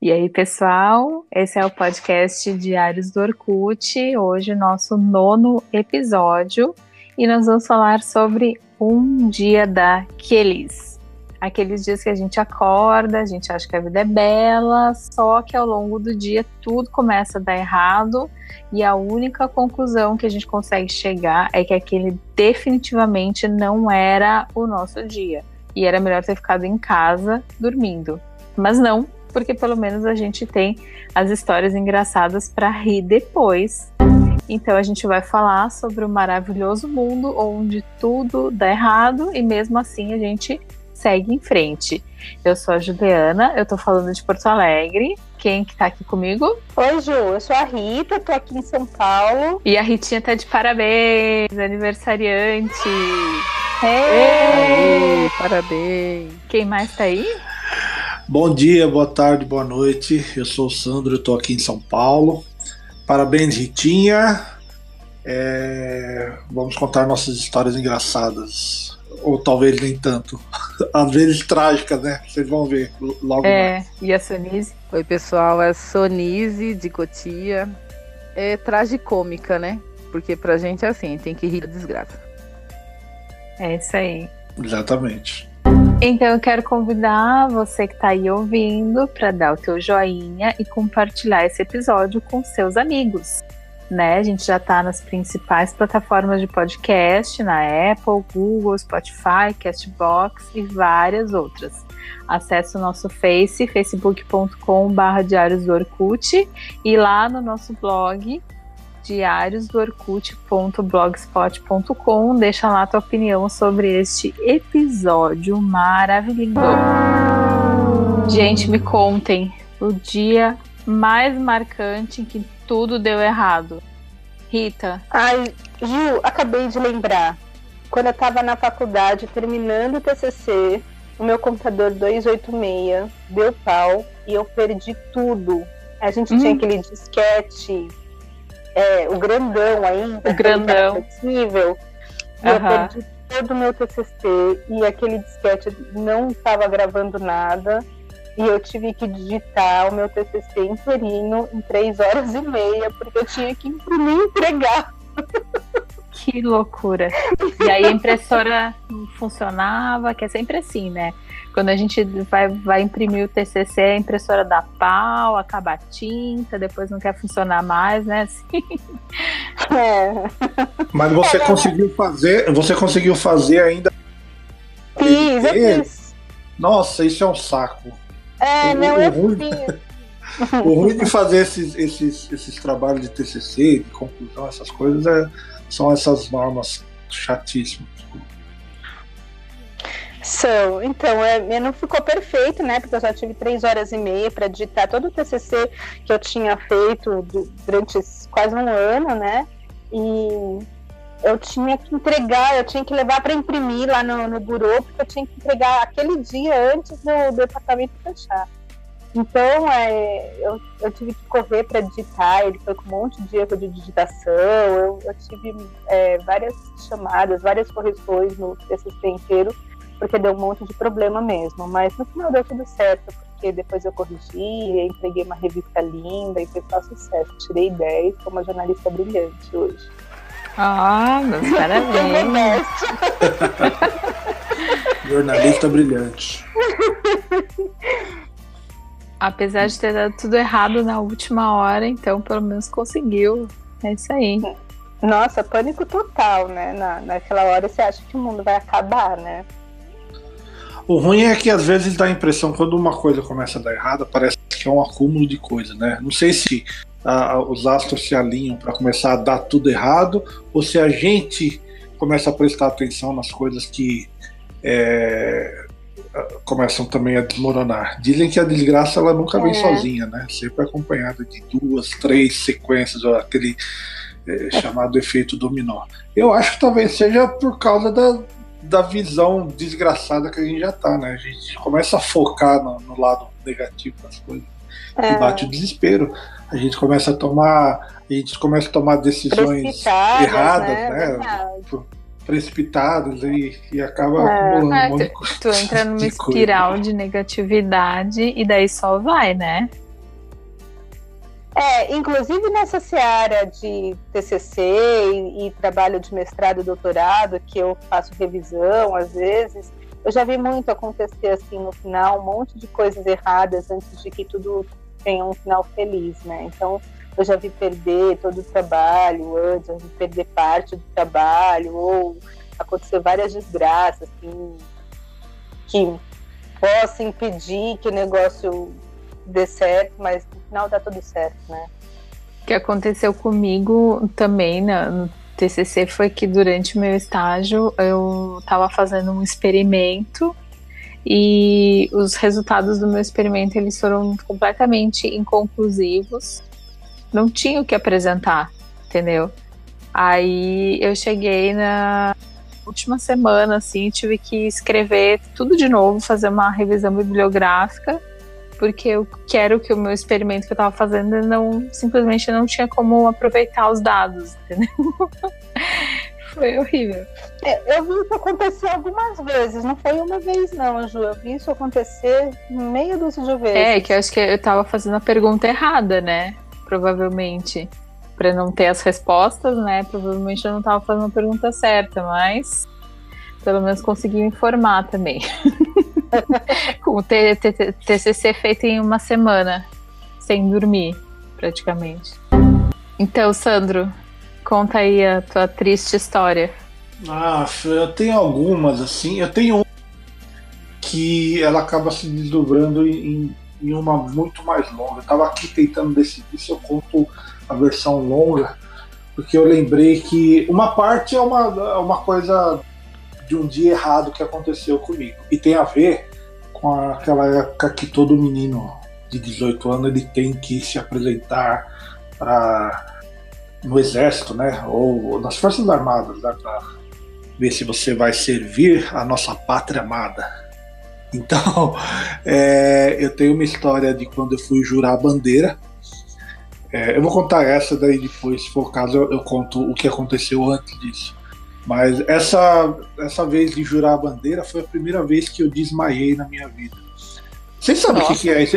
E aí, pessoal, esse é o podcast Diários do Orkut, hoje nosso nono episódio, e nós vamos falar sobre um dia daqueles. Aqueles dias que a gente acorda, a gente acha que a vida é bela, só que ao longo do dia tudo começa a dar errado, e a única conclusão que a gente consegue chegar é que aquele definitivamente não era o nosso dia. E era melhor ter ficado em casa dormindo. Mas não, porque pelo menos a gente tem as histórias engraçadas para rir depois. Então a gente vai falar sobre o maravilhoso mundo onde tudo dá errado e mesmo assim a gente segue em frente. Eu sou a Juliana, eu tô falando de Porto Alegre. Quem que tá aqui comigo? Oi, Ju, eu sou a Rita, tô aqui em São Paulo. E a Ritinha tá de parabéns, aniversariante. Ei, parabéns. Quem mais tá aí? Bom dia, boa tarde, boa noite. Eu sou o Sandro, tô aqui em São Paulo. Parabéns, Ritinha. É... Vamos contar nossas histórias engraçadas. Ou talvez nem tanto. Às vezes trágicas, né? Vocês vão ver logo É, mais. e a Sonise? Oi, pessoal, é Sonise de Cotia. É tragicômica, né? Porque pra gente é assim, tem que rir da desgraça. É isso aí. Exatamente. Então eu quero convidar você que está aí ouvindo para dar o teu joinha e compartilhar esse episódio com seus amigos. Né? A gente já está nas principais plataformas de podcast, na Apple, Google, Spotify, Castbox e várias outras. Acesse o nosso Face, facebook.com.br e lá no nosso blog diariosdoorkut.blogspot.com. Deixa lá tua opinião sobre este episódio maravilhoso. Gente, me contem o dia mais marcante em que tudo deu errado. Rita, Ai, Ju, acabei de lembrar. Quando eu tava na faculdade, terminando o TCC, o meu computador 286 deu pau e eu perdi tudo. A gente Hum. tinha aquele disquete, é, o grandão ainda, O grandão. flexível, e eu Aham. perdi todo o meu TCC e aquele disquete não estava gravando nada. E eu tive que digitar o meu TCC inteirinho em três horas e meia, porque eu tinha que imprimir e entregar. que loucura. E aí a impressora não funcionava, que é sempre assim, né? Quando a gente vai, vai imprimir o TCC, a impressora dá pau, acaba a tinta, depois não quer funcionar mais, né? Assim. É. Mas você conseguiu fazer, você conseguiu fazer ainda. Fiz, eu É. fiz. Nossa, isso é um saco. É, O- não, o eu ruim- fiz. O ruim de fazer esses, esses, esses trabalhos de TCC, de conclusão, essas coisas, é, são essas normas chatíssimas. São, então, é, não ficou perfeito, né? Porque eu só tive três horas e meia para digitar todo o TCC que eu tinha feito du- durante quase um ano, né? E eu tinha que entregar, eu tinha que levar para imprimir lá no, no porque eu tinha que entregar aquele dia antes do, do departamento fechar. Então, é, eu, eu tive que correr para digitar, ele foi com um monte de erro de digitação, eu, eu tive é, várias chamadas, várias correções no TCC inteiro, porque deu um monte de problema mesmo. Mas no final deu tudo certo, porque depois eu corrigi, entreguei uma revista linda e foi só sucesso. Tirei 10, sou uma jornalista brilhante hoje. Ah, meus parabéns. Jornalista brilhante. Apesar de ter dado tudo errado na última hora, então pelo menos conseguiu. É isso aí. Nossa, pânico total, né? Na, naquela hora você acha que o mundo vai acabar, né? O ruim é que às vezes dá a impressão, quando uma coisa começa a dar errado, parece que é um acúmulo de coisa, né? Não sei se ah, os astros se alinham para começar a dar tudo errado, ou se a gente começa a prestar atenção nas coisas que é, começam também a desmoronar. Dizem que a desgraça ela nunca vem É. sozinha, né? Sempre acompanhada de duas, três sequências, ou aquele eh, chamado efeito dominó. Eu acho que talvez seja por causa da, da visão desgraçada que a gente já tá, né? A gente começa a focar no, no lado negativo das coisas É, e bate o desespero. A gente começa a tomar, a gente começa a tomar decisões precipitadas, erradas, né? né? Verdade. precipitadas e, e acaba É. acumulando É, um monte de coisa. Tu entra numa de coisa. espiral de negatividade e daí só vai, né? É, inclusive nessa seara de TCC e, e, trabalho de mestrado e doutorado, que eu faço revisão às vezes, eu já vi muito acontecer assim no final, um monte de coisas erradas antes de que tudo tenha um final feliz, né? Então, eu já vi perder todo o trabalho antes, já vi perder parte do trabalho, ou acontecer várias desgraças, assim, que possa impedir que o negócio dê certo, mas final dá tudo certo, né? O que aconteceu comigo também na, no TCC foi que durante o meu estágio eu estava fazendo um experimento e os resultados do meu experimento eles foram completamente inconclusivos. Não tinha o que apresentar, entendeu? Aí eu cheguei na última semana, assim, tive que escrever tudo de novo, fazer uma revisão bibliográfica, porque eu quero que o meu experimento que eu estava fazendo não simplesmente não tinha como aproveitar os dados, entendeu? foi horrível. É, eu vi isso acontecer algumas vezes, não foi uma vez não, Ju. Eu vi isso acontecer meio dúzia de vezes. É, que eu acho que eu estava fazendo a pergunta errada, né? Provavelmente para não ter as respostas, né? Provavelmente eu não estava fazendo a pergunta certa, mas pelo menos consegui informar também. Com o TCC feito em uma semana, sem dormir, praticamente. Então, Sandro, conta aí a tua triste história. Ah, eu tenho algumas, assim. Eu tenho que ela acaba se desdobrando em, em uma muito mais longa. Eu estava aqui tentando decidir se eu conto a versão longa, porque eu lembrei que uma parte é uma, é uma coisa de um dia errado que aconteceu comigo. E tem a ver com aquela época que todo menino de 18 anos ele tem que se apresentar no exército, né, ou nas forças armadas, né, para ver se você vai servir a nossa pátria amada. Então, é, eu tenho uma história de quando eu fui jurar a bandeira é, eu vou contar essa, daí depois, se for o caso, eu, eu, conto o que aconteceu antes disso. Mas essa, essa vez de jurar a bandeira foi a primeira vez que eu desmaiei na minha vida. Vocês sabem o que, que, é isso?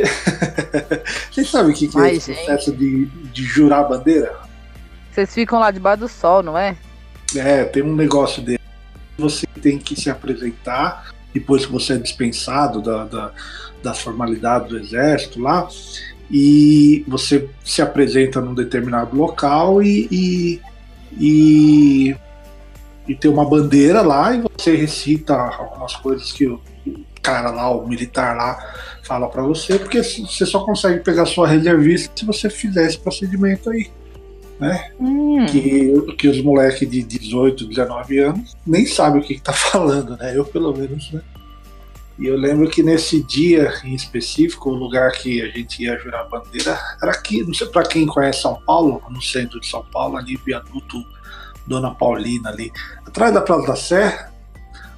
Vocês sabem o que, que é esse processo de, de jurar a bandeira? Vocês ficam lá debaixo do sol, não é? É, tem um negócio dele. Você tem que se apresentar depois que você é dispensado da, da, das formalidades do exército lá e você se apresenta num determinado local e, e, e, e tem uma bandeira lá e você recita algumas coisas que o cara lá, o militar lá, fala para você, porque você só consegue pegar sua reservista se você fizer esse procedimento aí. Né? Hum. Que, que os moleques de 18, 19 anos nem sabem o que, que tá falando, né? Eu pelo menos, né? E eu lembro que nesse dia em específico, o lugar que a gente ia jurar a bandeira era aqui, não sei para quem conhece São Paulo, no centro de São Paulo, ali, viaduto Dona Paulina ali, atrás da Praça da Sé,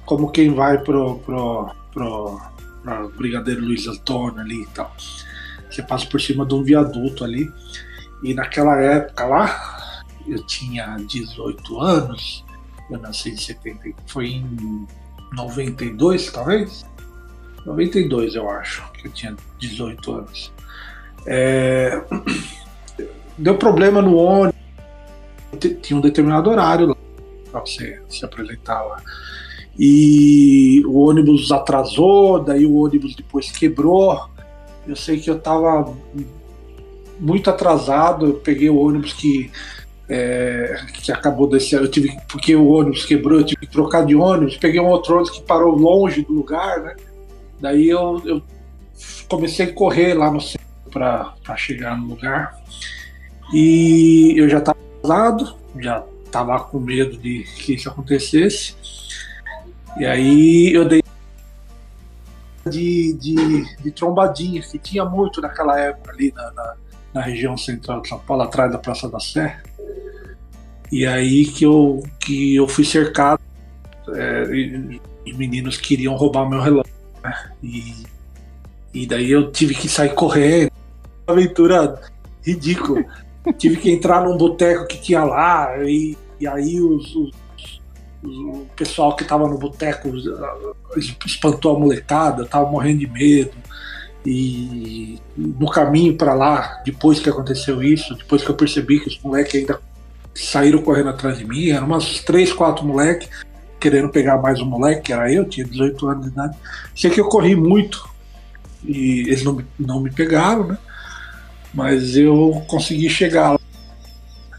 como quem vai pro, pro, pro, pro Brigadeiro Luiz Antônio ali e tal. Você passa por cima de um viaduto ali. E naquela época lá, eu tinha 18 anos, eu nasci em 70, foi em 92 talvez. 92, eu acho, que eu tinha 18 anos. É... Deu problema no ônibus, tinha um determinado horário para você se apresentar lá. E o ônibus atrasou, daí o ônibus depois quebrou. Eu sei que eu estava muito atrasado, eu peguei o ônibus que é, que acabou desse eu tive porque o ônibus quebrou, eu tive que trocar de ônibus, peguei um outro ônibus que parou longe do lugar, né? Daí eu, eu comecei a correr lá no centro para chegar no lugar. E eu já estava casado, já estava com medo de que isso acontecesse. E aí eu dei de, de, de trombadinha, que tinha muito naquela época ali na, na, na, região central de São Paulo, atrás da Praça da Sé. E aí que eu, que eu fui cercado, é, os meninos queriam roubar meu relógio. E, e daí eu tive que sair correndo. Uma aventura ridícula. Tive que entrar num boteco que tinha lá, e, e aí os, os, o pessoal que tava no boteco espantou a molecada, tava morrendo de medo. E no caminho para lá, depois que aconteceu isso, depois que eu percebi que os moleques ainda saíram correndo atrás de mim, eram umas três, quatro moleques querendo pegar mais um moleque, que era eu, tinha 18 anos de idade. Sei que eu corri muito e eles não, não me pegaram, né? Mas eu consegui chegar lá.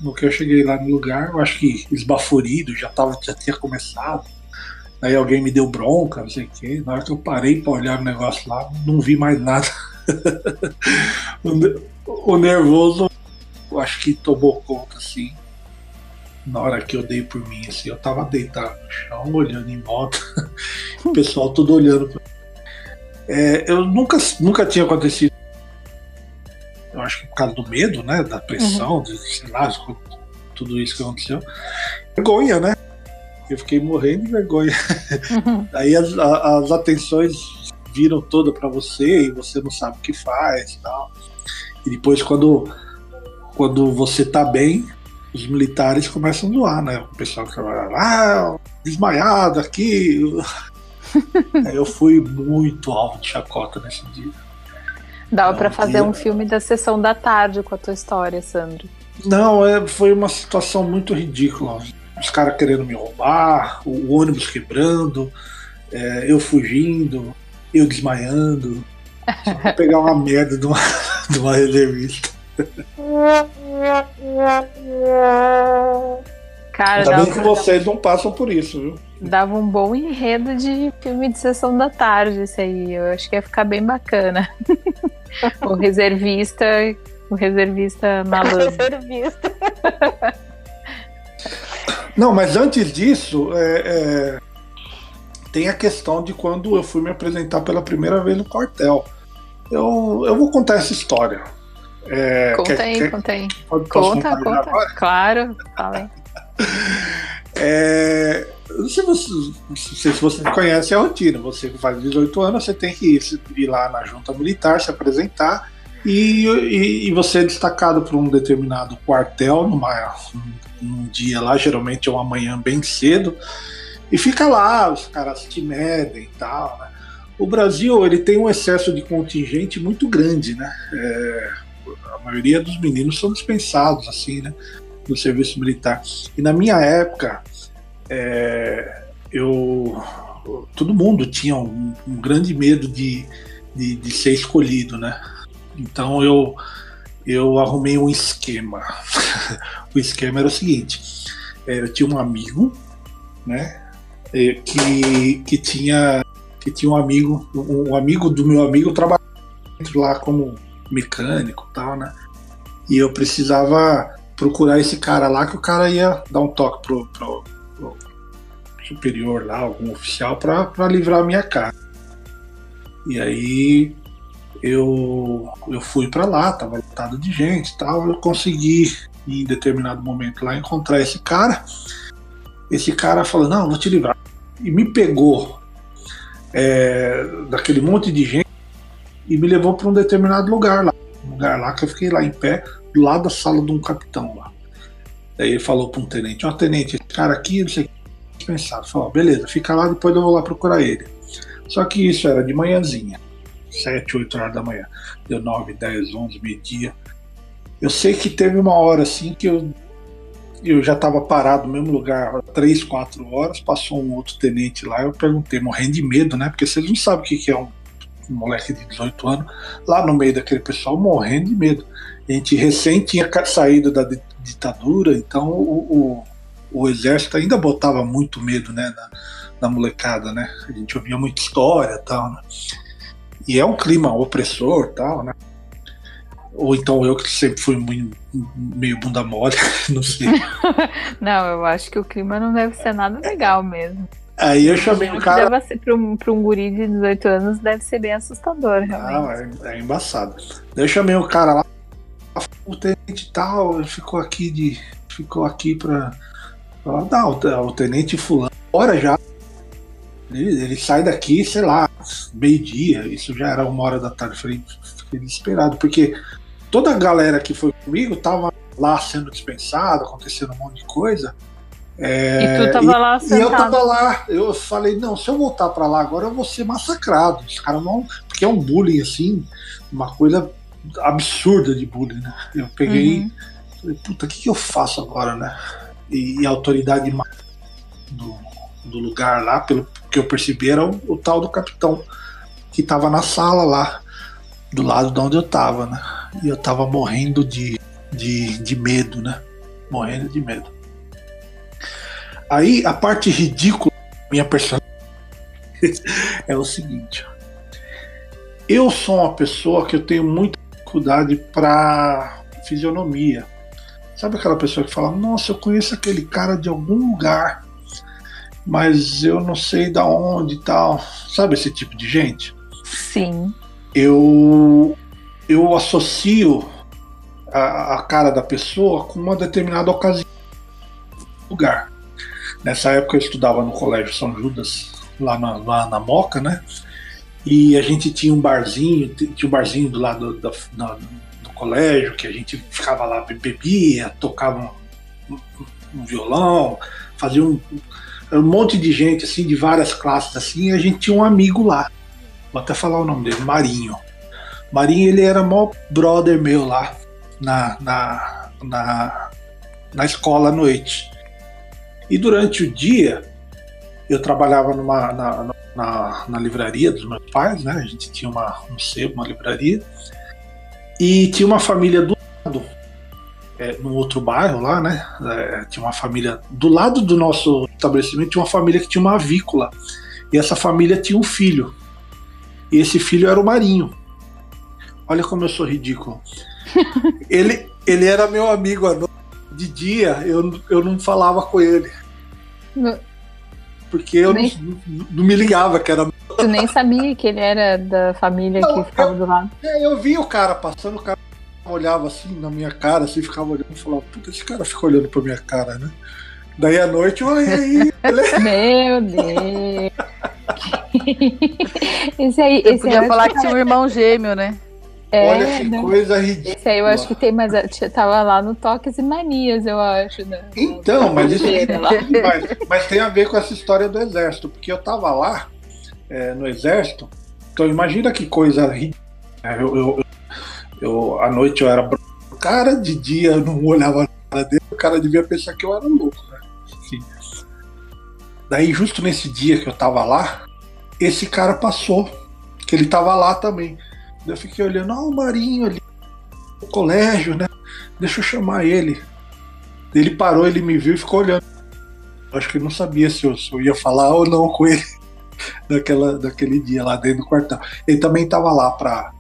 No que eu cheguei lá no lugar, eu acho que esbaforido, já, tava, já tinha começado. Aí alguém me deu bronca, não sei o quê. Na hora que eu parei para olhar o negócio lá, não vi mais nada. o, nervoso, eu acho que tomou conta, assim. Na hora que eu dei por mim, assim, eu tava deitado no chão, olhando em volta. o pessoal tudo olhando pra é, eu nunca, nunca tinha acontecido. Eu acho que por causa do medo, né? Da pressão, uhum. de, sei lá, tudo isso que aconteceu. Vergonha, né? Eu fiquei morrendo de vergonha. Uhum. Aí as, as atenções viram toda para você e você não sabe o que faz e tal. E depois quando, quando você tá bem, os militares começam a zoar, né? O pessoal que vai ah, desmaiado aqui. eu fui muito alvo de chacota nesse dia. Dava para fazer um filme da sessão da tarde com a tua história, Sandro. Não, é, foi uma situação muito ridícula. Os caras querendo me roubar, o ônibus quebrando, é, eu fugindo, eu desmaiando. Só pra pegar uma merda de uma, de uma reservista. Cara, Ainda bem que vocês não passam por isso, viu? Dava um bom enredo de filme de sessão da tarde, isso aí. Eu acho que ia ficar bem bacana. o reservista, o reservista malandro. reservista. Não, mas antes disso, é, é, tem a questão de quando eu fui me apresentar pela primeira vez no quartel. Eu, eu vou contar essa história. É, conta quer, aí, quer, conta aí. Conta, conta. Agora? Claro, fala aí. É, não sei, se você conhece a rotina. Você faz 18 anos, você tem que ir, ir lá na junta militar, se apresentar e, e, e você é destacado para um determinado quartel numa, num dia lá, geralmente é uma manhã bem cedo, e fica lá, os caras te medem e tal. Né? O Brasil ele tem um excesso de contingente muito grande, né? É, a maioria dos meninos são dispensados assim, né? Do serviço militar. E na minha época, é, eu todo mundo tinha um, um grande medo de, de, de, ser escolhido, né? Então eu eu arrumei um esquema. o esquema era o seguinte: é, eu tinha um amigo, né? É, que, que tinha que tinha um amigo um amigo do meu amigo trabalhando lá como mecânico tal, né? E eu precisava procurar esse cara lá que o cara ia dar um toque pro, pro superior lá, algum oficial, para livrar a minha cara. E aí eu, eu fui para lá, tava lotado de gente e tal, eu consegui em determinado momento lá encontrar esse cara. Esse cara falou, não, vou te livrar. E me pegou é, daquele monte de gente e me levou para um determinado lugar lá. Um lugar lá que eu fiquei lá em pé, do lado da sala de um capitão lá. Daí ele falou para um tenente, ó, oh, tenente, esse cara aqui, não sei o que, dispensado. Falou, beleza, fica lá, depois eu vou lá procurar ele. Só que isso era de manhãzinha, 7, 8 horas da manhã. Deu 9, 10, 11, meio-dia. Eu sei que teve uma hora assim que eu, eu já estava parado no mesmo lugar, 3, 4 horas, passou um outro tenente lá, eu perguntei, morrendo de medo, né? Porque vocês não sabem o que é um moleque de 18 anos, lá no meio daquele pessoal, morrendo de medo. A gente recém tinha saído da ditadura, então o, o, o exército ainda botava muito medo né, na, na, molecada, né? A gente ouvia muita história tal, né? E é um clima opressor tal, né? Ou então eu que sempre fui muito, meio bunda mole, não sei. não, eu acho que o clima não deve ser nada legal mesmo. Aí eu chamei o cara. Deve ser, para um, um guri de 18 anos, deve ser bem assustador, realmente. É, é embaçado. Eu chamei o cara lá o tenente tal ficou aqui de. ficou aqui pra. Não, o tenente fulano, hora já. Ele, ele, sai daqui, sei lá, meio-dia, isso já era uma hora da tarde. Falei, fiquei desesperado, porque toda a galera que foi comigo tava lá sendo dispensada, acontecendo um monte de coisa. É, e tu tava lá e, e eu sentado. tava lá, eu falei, não, se eu voltar pra lá agora eu vou ser massacrado. Os caras não. Porque é um bullying assim, uma coisa absurda de bullying, né? Eu peguei. Uhum. Falei, puta, o que, que eu faço agora, né? E, e a autoridade do, do lugar lá, pelo que eu percebi, era o, o tal do capitão que tava na sala lá, do lado de onde eu tava, né? E eu tava morrendo de, de, de medo, né? Morrendo de medo. Aí a parte ridícula da minha personagem é o seguinte. Eu sou uma pessoa que eu tenho muita dificuldade para fisionomia. Sabe aquela pessoa que fala: "Nossa, eu conheço aquele cara de algum lugar, mas eu não sei da onde e tal". Sabe esse tipo de gente? Sim. Eu eu associo a, a cara da pessoa com uma determinada ocasião, lugar. Nessa época eu estudava no Colégio São Judas, lá na, lá na Moca, né? E a gente tinha um barzinho, tinha um barzinho do lado do colégio, que a gente ficava lá, be- bebia, tocava um, um- violão, fazia um, um monte de gente, assim, de várias classes, assim, e a gente tinha um amigo lá. Vou até falar o nome dele, Marinho. Marinho, ele era mó brother meu lá na, na, na, na escola à noite. E durante o dia, eu trabalhava numa, na, na, na livraria dos meus pais, né? A gente tinha uma, um sebo, uma livraria. E tinha uma família do lado, é, num outro bairro lá, né? É, tinha uma família do lado do nosso estabelecimento, tinha uma família que tinha uma avícola. E essa família tinha um filho. E esse filho era o Marinho. Olha como eu sou ridículo. ele, ele era meu amigo à noite. De dia, eu, eu não falava com ele. No- Porque eu não, Nem- não me ligava que era. Tu nem sabia que ele era da família Não, que ficava do lado. É, eu vi o cara passando, o cara olhava assim na minha cara, assim, ficava olhando e falava, puta, esse cara fica olhando pra minha cara, né? Daí à noite, oi aí? Meu Deus. esse aí, esse podia aí eu falar que tinha um irmão gêmeo, né? É, Olha que não. coisa ridícula. Esse aí eu acho que tem mais. Tava lá no Toques e Manias, eu acho, né? Então, mas isso mas, mas tem a ver com essa história do exército, porque eu tava lá é, no exército, então imagina que coisa ridícula. né? Eu, eu, eu, à noite eu era cara, de dia eu não olhava na cara dele, o cara devia pensar que eu era louco, né? Enfim. Daí, justo nesse dia que eu tava lá, esse cara passou, que ele tava lá também. Eu fiquei olhando, ó, o Marinho ali no colégio, né? Deixa eu chamar ele. Ele parou, ele me viu e ficou olhando. Acho que ele não sabia se eu, se eu ia falar ou não com ele daquela, daquele dia lá dentro do quartel. Ele também estava lá para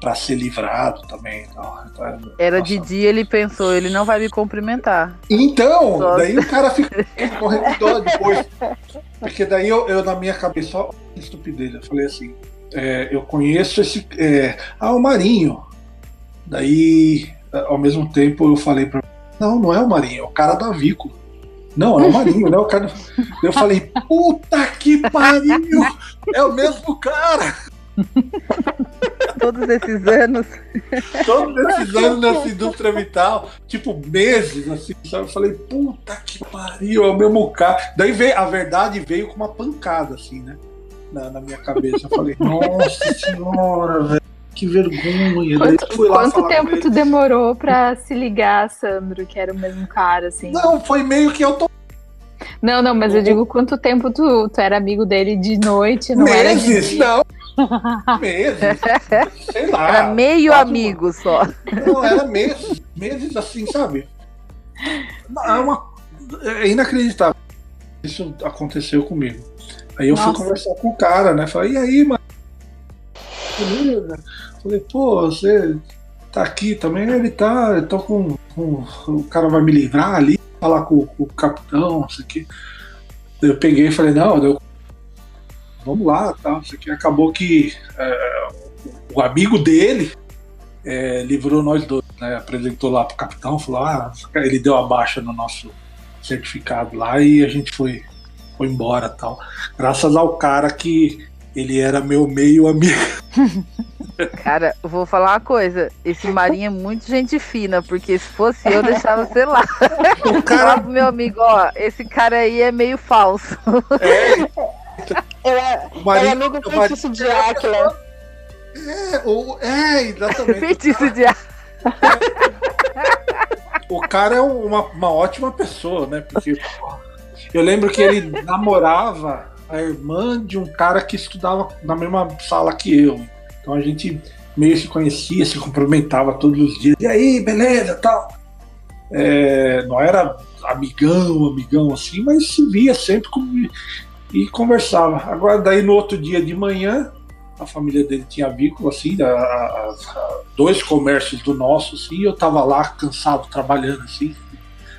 para ser livrado também. Então, então, Era nossa. de dia, ele pensou, ele não vai me cumprimentar. Então, Nossa. daí o cara fica correndo de dó depois. Porque daí eu, eu, na minha cabeça, ó, que estupidez, eu falei assim, é, eu conheço esse. É, ah, o Marinho. Daí, ao mesmo tempo, eu falei pra não, não é o Marinho, é o cara da Vícola. Não, é o Marinho, não é o cara. Eu falei, puta que pariu! É o mesmo cara! Todos esses anos. Todos esses anos nessa indústria vital, tipo, meses, assim, sabe? Eu falei, puta que pariu, é o mesmo cara. Daí veio, a verdade veio com uma pancada, assim, né? Na, na minha cabeça. Eu falei, nossa senhora, velho, que vergonha. Quanto, eu fui lá quanto tempo tu ele. demorou pra se ligar, Sandro, que era o mesmo cara, assim? Não, foi meio que eu tô Não, não, mas eu digo quanto tempo tu, tu era amigo dele de noite, não era de meses, dia. não. Meses, sei lá. Era meio amigo só. Não, era meses, meses assim, sabe? É, uma, é inacreditável. Isso aconteceu comigo. Aí eu Nossa. fui conversar com o cara, né? Falei, e aí, mano? Beleza? Falei, pô, você tá aqui também? Ele tá, eu tô com, com- O cara vai me livrar ali, falar com, com o capitão, não sei o quê. Eu peguei e falei, não, eu, vamos lá, tal, não sei o quê. Acabou que é, o amigo dele é, livrou nós dois, né? Apresentou lá pro capitão, falou, ah, ele deu a baixa no nosso certificado lá e a gente foi, foi embora tal. Graças ao cara que ele era meu meio amigo. Cara, vou falar uma coisa. Esse Marinho é muito gente fina, porque se fosse eu, deixava, sei lá. O cara, pro meu amigo, ó, esse cara aí é meio falso. É, é, O Marinho- é amigo o Marinho- feitiço de Áquila. É, o, é, exatamente. Feitiço de ar. O cara é uma, uma ótima pessoa, né? Porque eu lembro que ele namorava a irmã de um cara que estudava na mesma sala que eu. Então a gente meio se conhecia, se cumprimentava todos os dias. E aí, beleza, tal. É, não era amigão, amigão assim, mas se via sempre com- e conversava. Agora, daí no outro dia de manhã, a família dele tinha vínculo, assim, a- a- a- dois comércios do nosso, assim, e eu tava lá cansado, trabalhando, assim,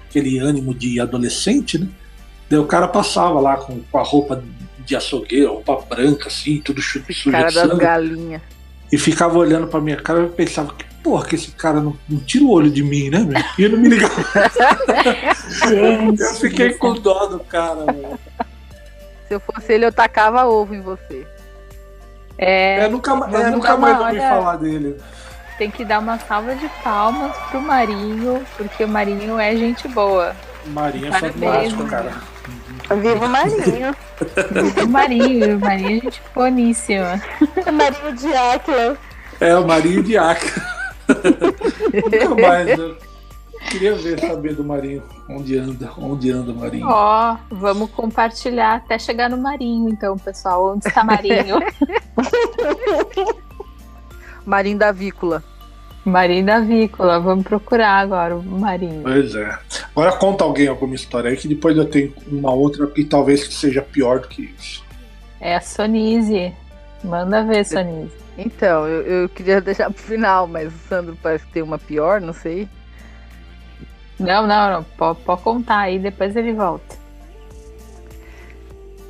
aquele ânimo de adolescente, né? Daí o cara passava lá com, com a roupa de açougueiro, roupa branca, assim, tudo sujo Cara de das galinhas. e ficava olhando pra minha cara e eu pensava, que porra que esse cara não, não tira o olho de mim, né, meu? E eu não me ligava. Eu fiquei com dó do cara, velho. Se eu fosse ele, eu tacava ovo em você. É, É, nunca, é, nunca dar uma mais ouvi falar dele. tem que dar uma salva de palmas pro Marinho, porque o Marinho é gente boa. Marinha é fantástico, Marinho. cara. Viva o Marinho. O Marinho, o Marinho é gente boníssima. o Marinho de Áquila. É, o Marinho de Acre. Nunca mais. Eu queria ver, saber do Marinho. Onde anda, onde anda o Marinho. Ó, vamos compartilhar até chegar no Marinho, então, pessoal. Onde está Marinho? Marinho da Vícola. Marinho da Vícola. Vamos procurar agora o Marinho. Pois é. Agora conta alguém alguma história aí, que depois eu tenho uma outra que talvez que seja pior do que isso. É a Sonise. Manda ver, Sonise. Então, eu, eu queria deixar pro final, mas o Sandro parece que tem uma pior, não sei. Não, não, não. Pode, pode contar aí, depois ele volta.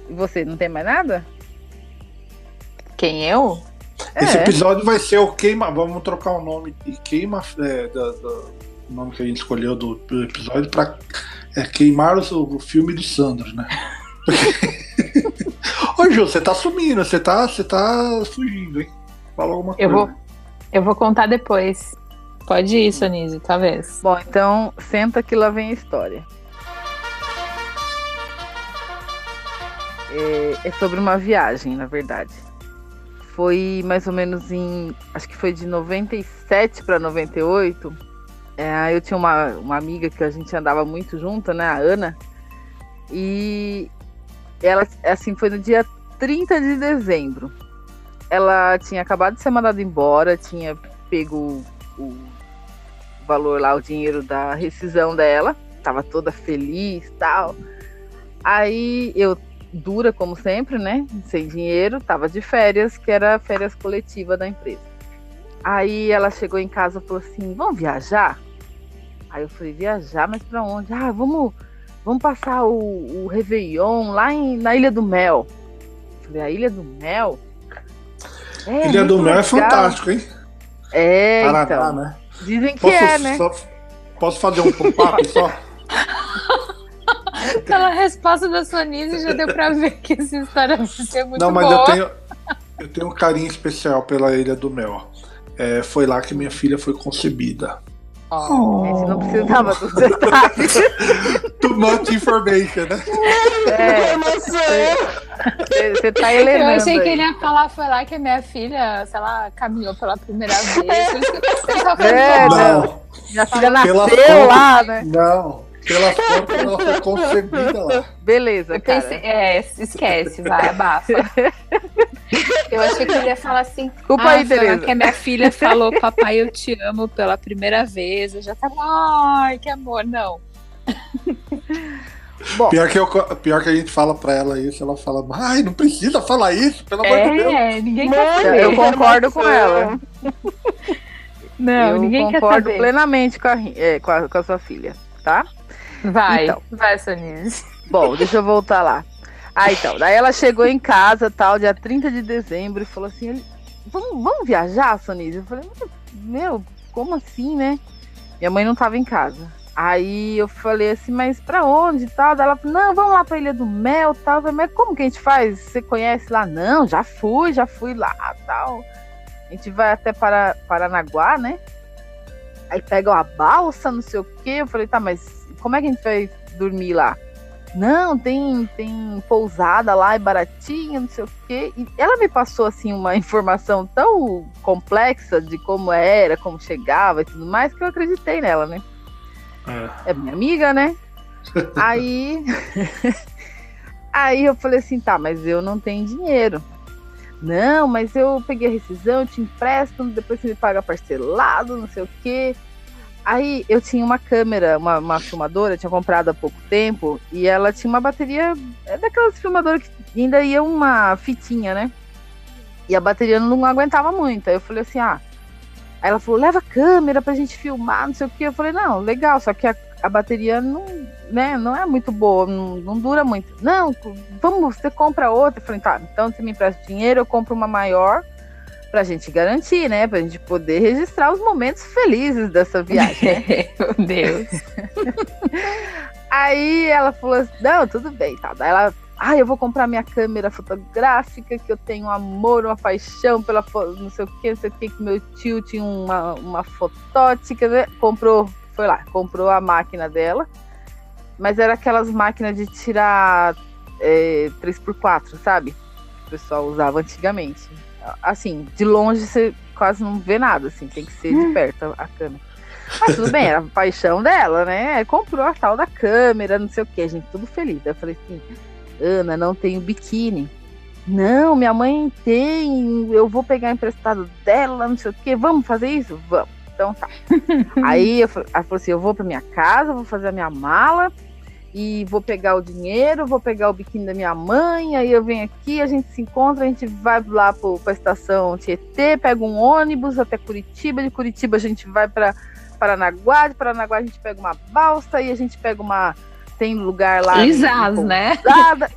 E você, não tem mais nada? Quem eu? Esse É. episódio vai ser o Queima. Vamos trocar o nome de Queima. é, da- da- o nome que a gente escolheu do, do episódio pra é, queimar o, o filme do Sandro, né? Ô, Ju, você tá sumindo, você tá, você tá fugindo, hein? Fala alguma coisa. Eu vou, eu vou contar depois. Pode ir, Sonise, talvez. Bom, então senta que lá vem a história. É, é sobre uma viagem, na verdade. Foi mais ou menos em. Acho que foi de 97 para 98. É, eu tinha uma, uma amiga que a gente andava muito junto, né? A Ana. E ela, assim, foi no dia 30 de dezembro. Ela tinha acabado de ser mandada embora, tinha pego o valor lá, o dinheiro da rescisão dela. Tava toda feliz tal. Aí eu, dura como sempre, né? Sem dinheiro, tava de férias, que era férias coletiva da empresa. Aí ela chegou em casa e falou assim: vamos viajar? Aí eu falei, viajar, mas pra onde? Ah, vamos, vamos passar o, o Réveillon lá em, na Ilha do Mel. Eu falei, a Ilha do Mel? É, Ilha do Mel é legal. fantástico, hein? É, Paraná, então. né? Dizem que Posso, é, né? só- posso fazer um pop-up só? Pela resposta da Sonise já deu pra ver que essa história vai ser muito Não, mas boa. eu tenho, eu tenho um carinho especial pela Ilha do Mel. É, foi lá que minha filha foi concebida. A gente não precisava dos detalhes. Too much information, né? É, Emoção. você você tá helenando Eu achei que ele ia falar, foi lá que a minha filha, sei lá, caminhou pela primeira vez. É, "Pô, Não, Minha filha Pela nasceu foto. lá, né? não. Pelas contas, ela foi concebida lá. Beleza, Eu cara. pensei, é, esquece, vai, abafa. Eu achei que ele ia falar assim. Desculpa ah, aí, Tereza. que a minha filha falou, papai, eu te amo pela primeira vez. Eu já tava, ai, que amor, não. Bom, Pior que, eu, pior que a gente fala pra ela isso, ela fala, ai, não precisa falar isso, pelo amor de Deus. É, ninguém quer saber. eu concordo com ela. Não, eu ninguém quer concordo saber. plenamente com a, é, com, a, com a sua filha, tá? Vai, Então. vai, Sonise. Bom, deixa eu voltar lá. Ah, então. Daí ela chegou em casa, tal, dia 30 de dezembro, e falou assim: "Ele- vamos, vamos viajar, Sonise? Eu falei, meu, como assim, né? Minha mãe não tava em casa. Aí eu falei assim, mas pra onde e tal? Daí ela falou, não, vamos lá pra Ilha do Mel tal. Falei, mas como que a gente faz? Você conhece lá? Não, já fui, já fui lá tal. A gente vai até para Paranaguá, né? Aí pega uma balsa, não sei o quê. Eu falei, tá, mas como é que a gente vai dormir lá? Não, tem, tem pousada lá, é baratinha, não sei o quê. E ela me passou, assim, uma informação tão complexa de como era, como chegava e tudo mais, que eu acreditei nela, né? É, é minha amiga, né? aí. aí eu falei assim, tá, mas eu não tenho dinheiro. Não, mas eu peguei a rescisão, eu te empresto, depois você me paga parcelado, não sei o quê. Aí eu tinha uma câmera, uma, uma filmadora, tinha comprado há pouco tempo, e ela tinha uma bateria, é daquelas filmadoras que ainda ia uma fitinha, né? E a bateria não aguentava muito. Aí eu falei assim, ah. Aí ela falou, leva a câmera pra gente filmar, não sei o que. Eu falei, não, legal, só que a, a bateria não, né, não é muito boa, não, não, dura muito. Não, vamos, você compra outra. Eu falei, tá, então você me empresta dinheiro, eu compro uma maior pra gente garantir, né? Pra gente poder registrar os momentos felizes dessa viagem. Né? Meu Deus. Aí ela falou assim, não, tudo bem, tá. Daí ela, ah, eu vou comprar minha câmera fotográfica, que eu tenho um amor, uma paixão pela não sei o que, não sei o que, que meu tio tinha uma, uma fotótica, né? Comprou foi lá, comprou a máquina dela, mas era aquelas máquinas de tirar é, 3x4, sabe? Que o pessoal usava antigamente. Assim, de longe você quase não vê nada, assim, tem que ser de hum. perto a, câmera. Mas tudo bem, era a paixão dela, né? Comprou a tal da câmera, não sei o que, a gente tudo feliz. eu falei assim, Ana, não tenho biquíni. Não, minha mãe tem, eu vou pegar emprestado dela, não sei o que, vamos fazer isso? Vamos. Então tá. Aí eu, ela falou assim: eu vou para minha casa, vou fazer a minha mala e vou pegar o dinheiro, vou pegar o biquíni da minha mãe, aí eu venho aqui, a gente se encontra, a gente vai lá para a estação Tietê, pega um ônibus até Curitiba, de Curitiba a gente vai para Paranaguá, de Paranaguá a gente pega uma balsa e a gente pega uma tem lugar lá. Isaz, né?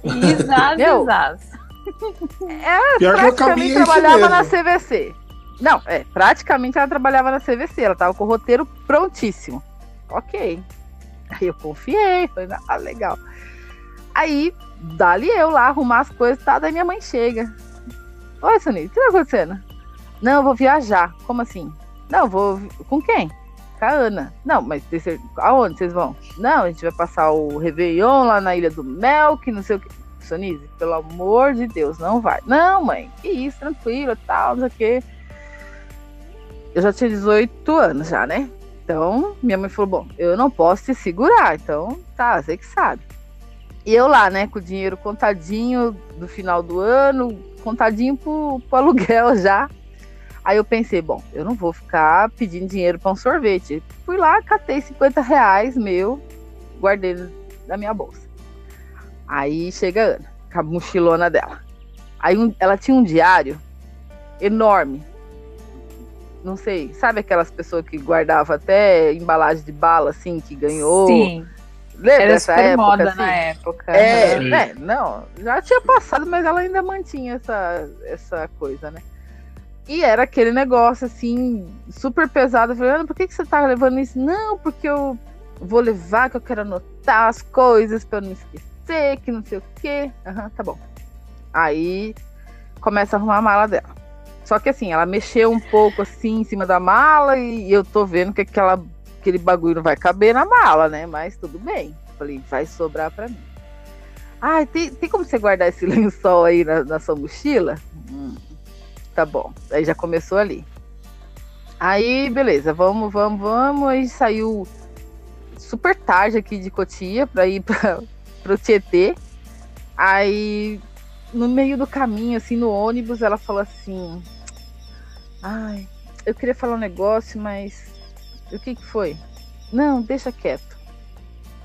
Isaz, Isaz. É, praticamente trabalhava na CVC. Não, é, praticamente ela trabalhava na CVC, ela tava com o roteiro prontíssimo. Ok. Aí eu confiei, falei, ah, legal. Aí, dali eu lá arrumar as coisas, tá? Daí minha mãe chega. Oi, Sonia, o que tá acontecendo? Não, eu vou viajar. Como assim? Não, vou. Com quem? Com a Ana. Não, mas aonde vocês vão? Não, a gente vai passar o Réveillon lá na Ilha do Mel, que não sei o que. Sonise, pelo amor de Deus, não vai. Não, mãe, que isso, tranquilo, tal, não sei o que eu já tinha 18 anos já, né? Então, minha mãe falou: bom, eu não posso te segurar, então tá, você que sabe. E eu lá, né, com o dinheiro contadinho do final do ano, contadinho pro, pro aluguel já. Aí eu pensei, bom, eu não vou ficar pedindo dinheiro para um sorvete. Fui lá, catei 50 reais meu, guardei na minha bolsa. Aí chega a Ana, com a mochilona dela. Aí um, ela tinha um diário enorme, não sei, sabe aquelas pessoas que guardavam até embalagem de bala, assim, que ganhou? Sim. Lembra Era dessa época? moda assim? na época. É, né? Não, já tinha passado, mas ela ainda mantinha essa, essa coisa, né? E era aquele negócio, assim, super pesado. Eu falei, Ana, por que, que você tá levando isso? Não, porque eu vou levar, que eu quero anotar as coisas pra eu não esquecer, que não sei o quê. Aham, uhum, tá bom. Aí começa a arrumar a mala dela. Só que assim, ela mexeu um pouco assim em cima da mala e eu tô vendo que aquela, aquele bagulho não vai caber na mala, né? Mas tudo bem. Falei, vai sobrar para mim. Ah, tem, tem como você guardar esse lençol aí na, na sua mochila? Hum, tá bom. Aí já começou ali. Aí, beleza, vamos, vamos, vamos. Aí saiu super tarde aqui de Cotia para ir para o Tietê. Aí, no meio do caminho, assim, no ônibus, ela falou assim: Ai, eu queria falar um negócio, mas o que que foi? Não, deixa quieto.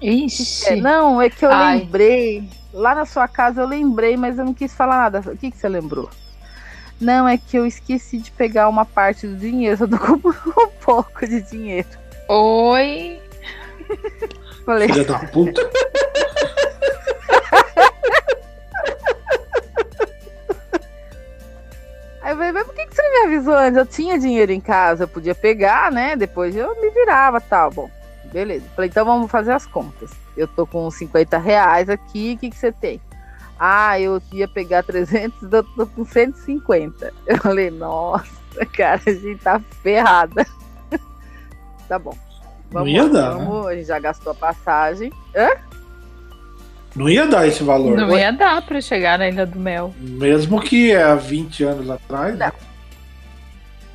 Ixi. É, não, é que eu Ai. lembrei. Lá na sua casa eu lembrei, mas eu não quis falar nada. O que que você lembrou? Não, é que eu esqueci de pegar uma parte do dinheiro. Eu tô com um pouco de dinheiro. Oi. Falei. Filha da puta. Aí eu falei, mas por que, que você não me avisou antes? Eu tinha dinheiro em casa, eu podia pegar, né? Depois eu me virava tal. Bom, beleza. Falei, então vamos fazer as contas. Eu tô com 50 reais aqui, o que, que você tem? Ah, eu ia pegar 300, eu tô com 150. Eu falei, nossa, cara, a gente tá ferrada. tá bom. Vamos Não ia dar. Vamos, né? A gente já gastou a passagem. Hã? Não ia dar esse valor. Não ia dar para chegar na Ilha do Mel. Mesmo que é há 20 anos atrás. Não.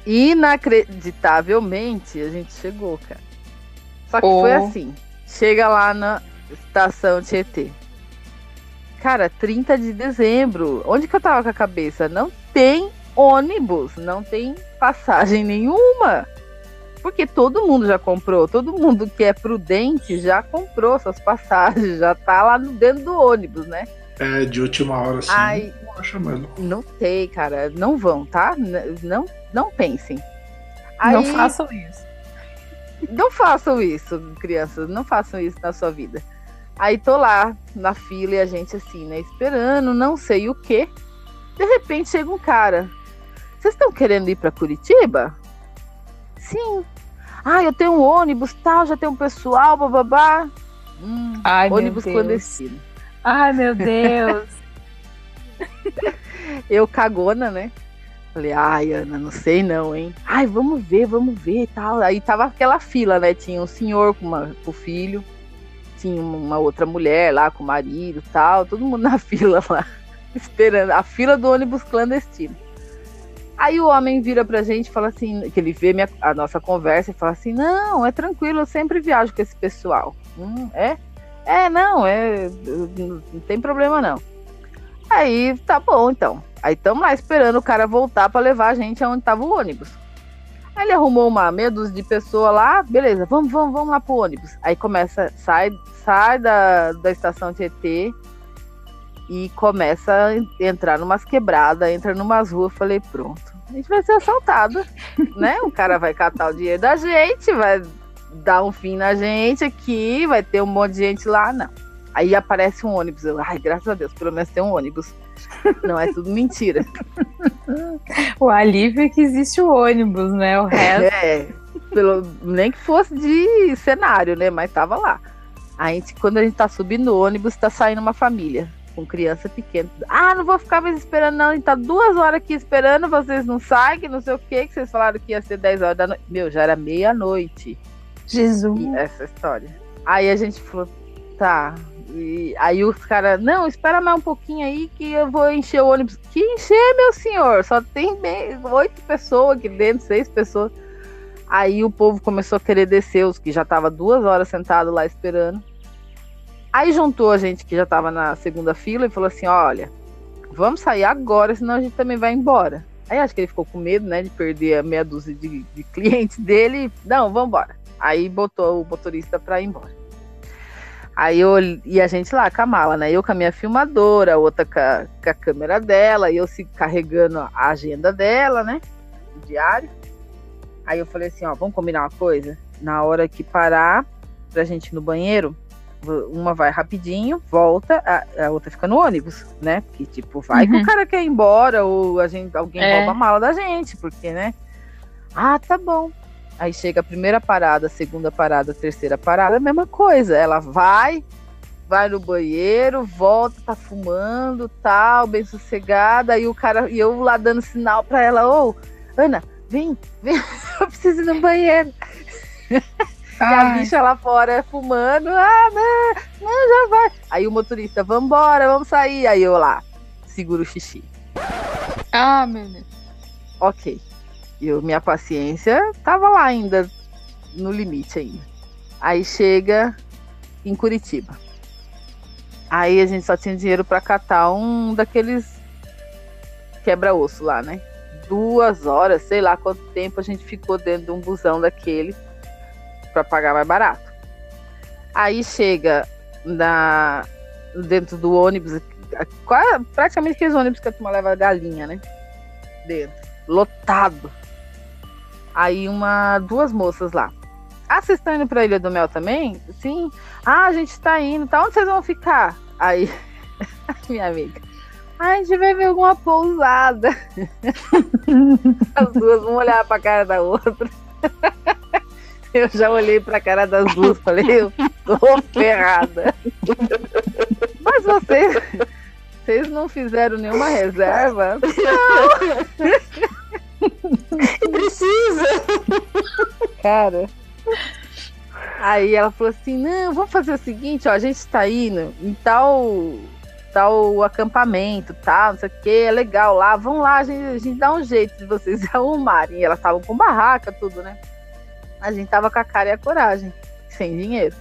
Inacreditavelmente, a gente chegou, cara. Só que oh. foi assim. Chega lá na estação Tietê. Cara, 30 de dezembro. Onde que eu tava com a cabeça? Não tem ônibus, não tem passagem nenhuma. Porque todo mundo já comprou, todo mundo que é prudente já comprou suas passagens, já tá lá dentro do ônibus, né? É, de última hora sim. Ai, não mesmo. Não sei, cara. Não vão, tá? Não, não pensem. Aí, não façam isso. Não façam isso, crianças. Não façam isso na sua vida. Aí tô lá na fila e a gente assim, né? Esperando, não sei o que. De repente chega um cara. Vocês estão querendo ir para Curitiba? Sim. Ah, eu tenho um ônibus, tal, já tem um pessoal, bababá. Hum, Ai, ônibus clandestino. Ai, meu Deus. eu cagona, né? Falei, ai, Ana, não sei não, hein? Ai, vamos ver, vamos ver e tal. Aí tava aquela fila, né? Tinha um senhor com, uma, com o filho, tinha uma outra mulher lá com o marido e tal, todo mundo na fila lá, esperando. A fila do ônibus clandestino. Aí o homem vira pra gente e fala assim, que ele vê minha, a nossa conversa e fala assim, não, é tranquilo, eu sempre viajo com esse pessoal. Hum, é? É, não, é. Não tem problema não. Aí tá bom, então. Aí estamos lá esperando o cara voltar para levar a gente aonde tava o ônibus. Aí ele arrumou uma meia dúzia de pessoa lá, beleza, vamos, vamos, vamos lá pro ônibus. Aí começa, sai, sai da, da estação TT e começa a entrar numas quebradas, entra numas ruas. Falei, pronto, a gente vai ser assaltado, né? O cara vai catar o dinheiro da gente, vai dar um fim na gente aqui, vai ter um monte de gente lá, não. Aí aparece um ônibus, eu, ai, graças a Deus, pelo menos tem um ônibus. Não é tudo mentira. o alívio é que existe o ônibus, né? O resto. É, pelo, nem que fosse de cenário, né? Mas tava lá. A gente, quando a gente tá subindo o ônibus, tá saindo uma família com criança pequena. Ah, não vou ficar mais esperando, não. A gente tá duas horas aqui esperando, vocês não saem, que não sei o que, que vocês falaram que ia ser 10 horas da noite. Meu, já era meia-noite. Jesus. E essa história. Aí a gente falou, tá. E aí os caras, não, espera mais um pouquinho aí que eu vou encher o ônibus. Que encher, meu senhor? Só tem oito pessoas aqui dentro, seis pessoas. Aí o povo começou a querer descer, os que já estavam duas horas sentados lá esperando. Aí juntou a gente que já estava na segunda fila e falou assim: olha, vamos sair agora, senão a gente também vai embora. Aí acho que ele ficou com medo, né, de perder a meia dúzia de, de clientes dele. Não, vamos embora. Aí botou o motorista para ir embora. Aí eu e a gente lá com a mala, né? Eu com a minha filmadora, a outra com a, com a câmera dela, e eu se carregando a agenda dela, né? O diário. Aí eu falei assim, ó, vamos combinar uma coisa? Na hora que parar pra gente ir no banheiro, uma vai rapidinho, volta, a, a, outra fica no ônibus, né? Porque, tipo, vai uhum. que o uhum. cara quer ir embora, ou a gente, alguém é. rouba a mala da gente, porque, né? Ah, tá bom. Aí chega a primeira parada, a segunda parada, a terceira parada, a mesma coisa. Ela vai, vai no banheiro, volta, tá fumando, tal, bem sossegada. Aí o cara, e eu lá dando sinal pra ela, ô, oh, Ana, vem, vem, eu preciso ir no banheiro. A bicha lá fora fumando. Ah, não, não, já vai. Aí o motorista, vambora, vamos sair. Aí eu lá, seguro o xixi. Ah, meu Deus. Ok. Eu, minha paciência tava lá ainda, no limite ainda. Aí chega em Curitiba. Aí a gente só tinha dinheiro para catar um daqueles quebra-osso lá, né? Duas horas, sei lá quanto tempo a gente ficou dentro de um busão daquele para pagar mais barato. Aí chega na, dentro do ônibus, praticamente aqueles ônibus que a turma leva a galinha, né? Dentro, lotado. Aí uma, duas moças lá. Ah, vocês estão indo Ilha do Mel também? Sim. Ah, a gente tá indo. Tá onde vocês vão ficar? Aí, minha amiga. Ah, a gente vai ver alguma pousada. As duas vão olhar pra cara da outra. Eu já olhei pra cara das duas e falei, eu tô ferrada. Mas vocês, vocês não fizeram nenhuma reserva? Precisa! Cara. Aí ela falou assim: não, vamos fazer o seguinte, ó, a gente tá indo em tal, tal acampamento, tá? Não sei o que, é legal lá, vamos lá, a gente, a gente dá um jeito de vocês arrumarem. E elas estavam com barraca, tudo, né? A gente tava com a cara e a coragem, sem dinheiro.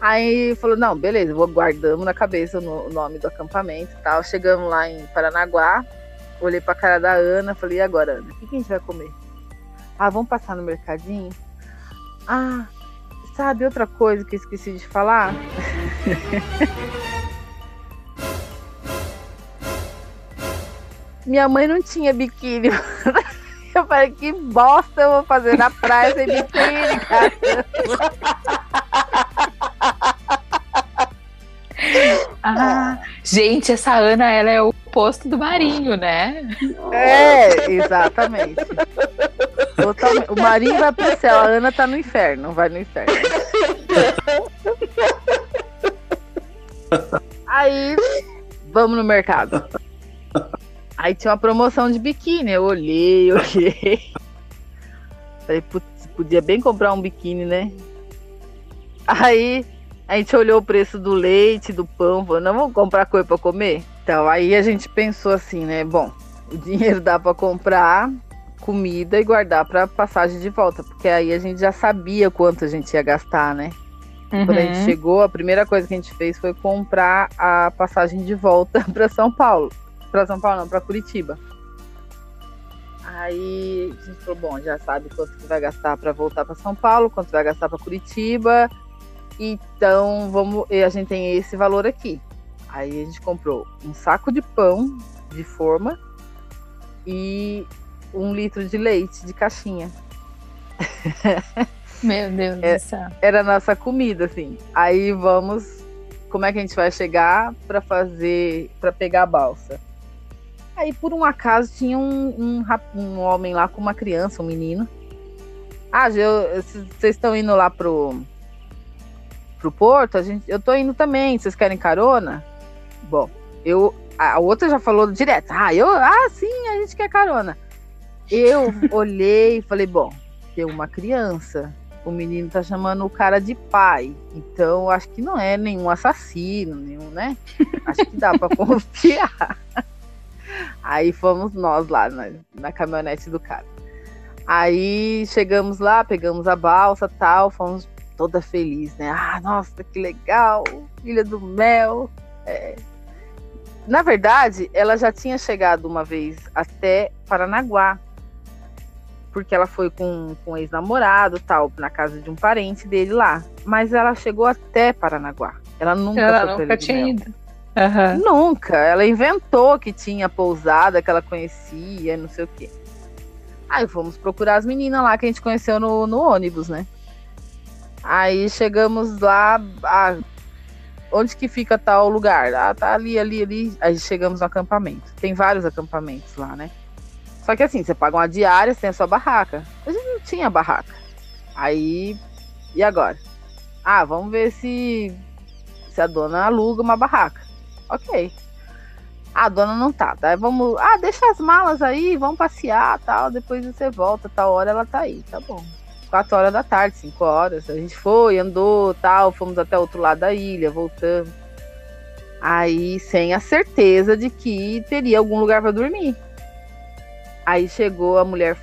Aí falou, não, beleza, vou guardamos na cabeça o nome do acampamento e tal. Chegamos lá em Paranaguá, olhei pra cara da Ana, falei, e agora, Ana, o que, que a gente vai comer? Ah, vamos passar no mercadinho? Ah, sabe outra coisa que esqueci de falar? Minha mãe não tinha biquíni. Eu falei, que bosta eu vou fazer na praia sem biquíni, cara. Ah, gente, essa Ana, ela é o posto do Marinho, né? É, exatamente. Totalmente. O Marinho vai pro céu, a Ana tá no inferno, vai no inferno. Aí, vamos no mercado. Aí tinha uma promoção de biquíni. Eu olhei, olhei. Falei, putz, podia bem comprar um biquíni, né? Aí a gente olhou o preço do leite, do pão, falou, não vamos comprar coisa para comer? Então aí a gente pensou assim, né? Bom, o dinheiro dá para comprar comida e guardar para passagem de volta, porque aí a gente já sabia quanto a gente ia gastar, né? Uhum. Quando a gente uhum. chegou, a primeira coisa que a gente fez foi comprar a passagem de volta para São Paulo. Para São Paulo, não, para Curitiba. Aí a gente falou, bom, já sabe quanto que vai gastar para voltar para São Paulo, quanto vai gastar para Curitiba então, vamos, a gente tem esse valor aqui. Aí a gente comprou um saco de pão de forma e um litro de leite de caixinha. Meu Deus é, do céu. Era a nossa comida, assim. Aí vamos. Como é que a gente vai chegar para fazer. para pegar a balsa? Aí, por um acaso, tinha um, um, um homem lá com uma criança, um menino. Ah, vocês estão indo lá pro pro Porto, a gente, eu tô indo também, vocês querem carona? Bom, eu a outra já falou direto, ah, eu, ah, sim, a gente quer carona. Eu olhei e falei, bom, tem uma criança, o menino tá chamando o cara de pai, então acho que não é nenhum assassino, nenhum, né? Acho que dá para confiar. Aí fomos nós lá na, na caminhonete do cara. Aí chegamos lá, pegamos a balsa, tal, fomos toda feliz, né? Ah, nossa, que legal, Ilha do Mel. É. Na verdade, ela já tinha chegado uma vez até Paranaguá, porque ela foi com, com um ex-namorado, tal, na casa de um parente dele lá. Mas ela chegou até Paranaguá. Ela nunca ela nunca tinha ido. Uhum. Nunca. Ela inventou que tinha pousada, que ela conhecia, não sei o quê. Aí fomos procurar as meninas lá que a gente conheceu no, no ônibus, né? Aí chegamos lá, ah, onde que fica tal lugar? Ah, tá ali, ali, ali. Aí chegamos no acampamento. Tem vários acampamentos lá, né? Só que assim, você paga uma diária, você tem a sua barraca. A gente não tinha barraca. Aí, e agora? Ah, vamos ver se, se a dona aluga uma barraca. Ok. Ah, a dona não tá, tá? Vamos. Ah, deixa as malas aí, vamos passear tal. Depois você volta, tal hora ela tá aí. Tá bom. 4 horas da tarde, 5 horas. A gente foi, andou, tal, fomos até outro lado da ilha, voltamos. Aí, sem a certeza de que teria algum lugar para dormir. Aí chegou a mulher.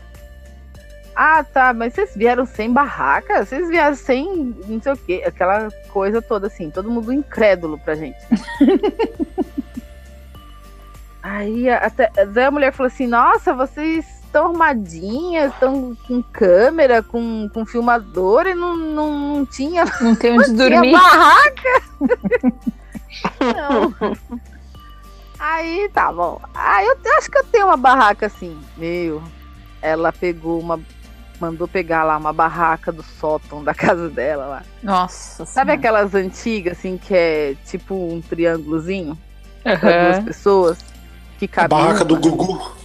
Ah, tá, mas vocês vieram sem barraca? Vocês vieram sem não sei o quê, aquela coisa toda assim, todo mundo incrédulo pra gente. Aí até, a mulher falou assim: Nossa, vocês estão arrumadinhas, estão com câmera, com, com filmador e não, não, não tinha. Não tem onde não dormir. Tinha barraca. não. Aí tá bom. Aí eu acho que eu tenho uma barraca assim. Meu, ela pegou uma. Mandou pegar lá uma barraca do sótão da casa dela lá. Nossa. Sabe senhora. aquelas antigas, assim, que é tipo um triângulozinho? Uhum. Para duas pessoas? Que a barraca do Gugu.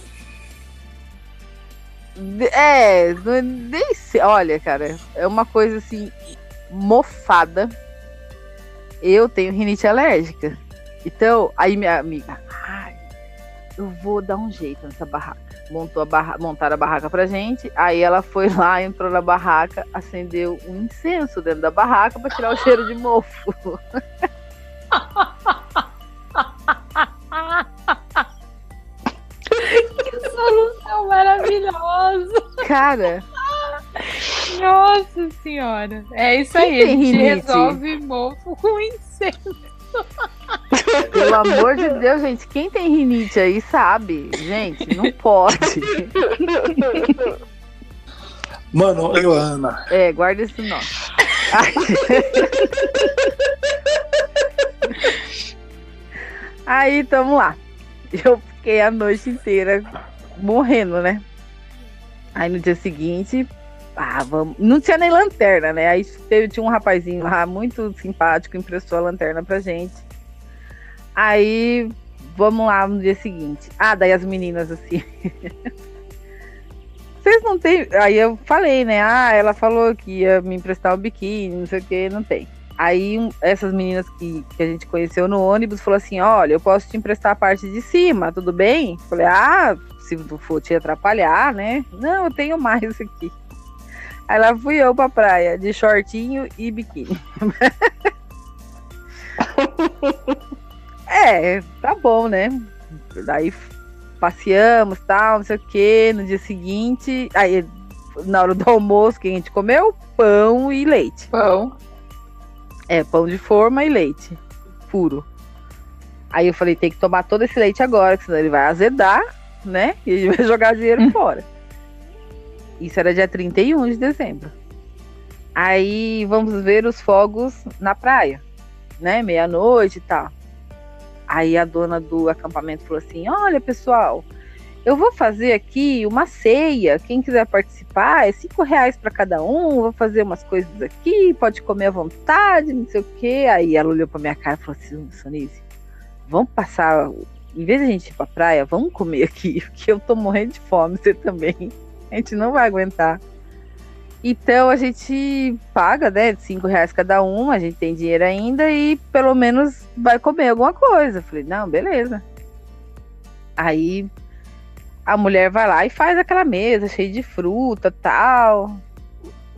É, nem sei. Olha, cara, é uma coisa assim, mofada. Eu tenho rinite alérgica. Então, aí minha amiga, ai, eu vou dar um jeito nessa barraca. Montou a barra, montaram a barraca pra gente. Aí ela foi lá, entrou na barraca, acendeu um incenso dentro da barraca para tirar o cheiro de mofo. que solução maravilhosa! Cara, nossa senhora. É isso aí, a gente resolve mofo com incenso. Pelo amor de Deus, gente, quem tem rinite aí sabe. Gente, não pode. Mano, eu, Ana. É, guarda esse nome. Aí, tamo lá. Eu fiquei a noite inteira morrendo, né? Aí no dia seguinte, ah, vamos. Não tinha nem lanterna, né? Aí teve, tinha um rapazinho lá muito simpático, emprestou a lanterna pra gente. Aí vamos lá no dia seguinte. Ah, daí as meninas assim. Vocês não tem. Aí eu falei, né? Ah, ela falou que ia me emprestar um biquíni, não sei o que, não tem. Aí um, essas meninas que, que a gente conheceu no ônibus falou assim: olha, eu posso te emprestar a parte de cima, tudo bem? Falei, ah, se for te atrapalhar, né? Não, eu tenho mais aqui. Aí lá fui eu pra praia, de shortinho e biquíni. é, tá bom, né? Daí passeamos, tal, não sei o que. No dia seguinte, aí na hora do almoço, que a gente comeu? Pão e leite. Pão. É, pão de forma e leite. Puro. Aí eu falei, tem que tomar todo esse leite agora, senão ele vai azedar, né? E a gente vai jogar dinheiro fora. Isso era dia 31 de dezembro. Aí vamos ver os fogos na praia, né? Meia-noite e tal. Aí a dona do acampamento falou assim: Olha, pessoal, eu vou fazer aqui uma ceia. Quem quiser participar, é cinco reais para cada um. Vou fazer umas coisas aqui, pode comer à vontade, não sei o quê. Aí ela olhou para minha cara e falou assim: Sonise, vamos passar. Em vez de a gente ir pra praia, vamos comer aqui, porque eu tô morrendo de fome, você também. A gente não vai aguentar. Então a gente paga, né? Cinco reais cada um, a gente tem dinheiro ainda e pelo menos vai comer alguma coisa. falei, não, beleza. Aí a mulher vai lá e faz aquela mesa cheia de fruta tal.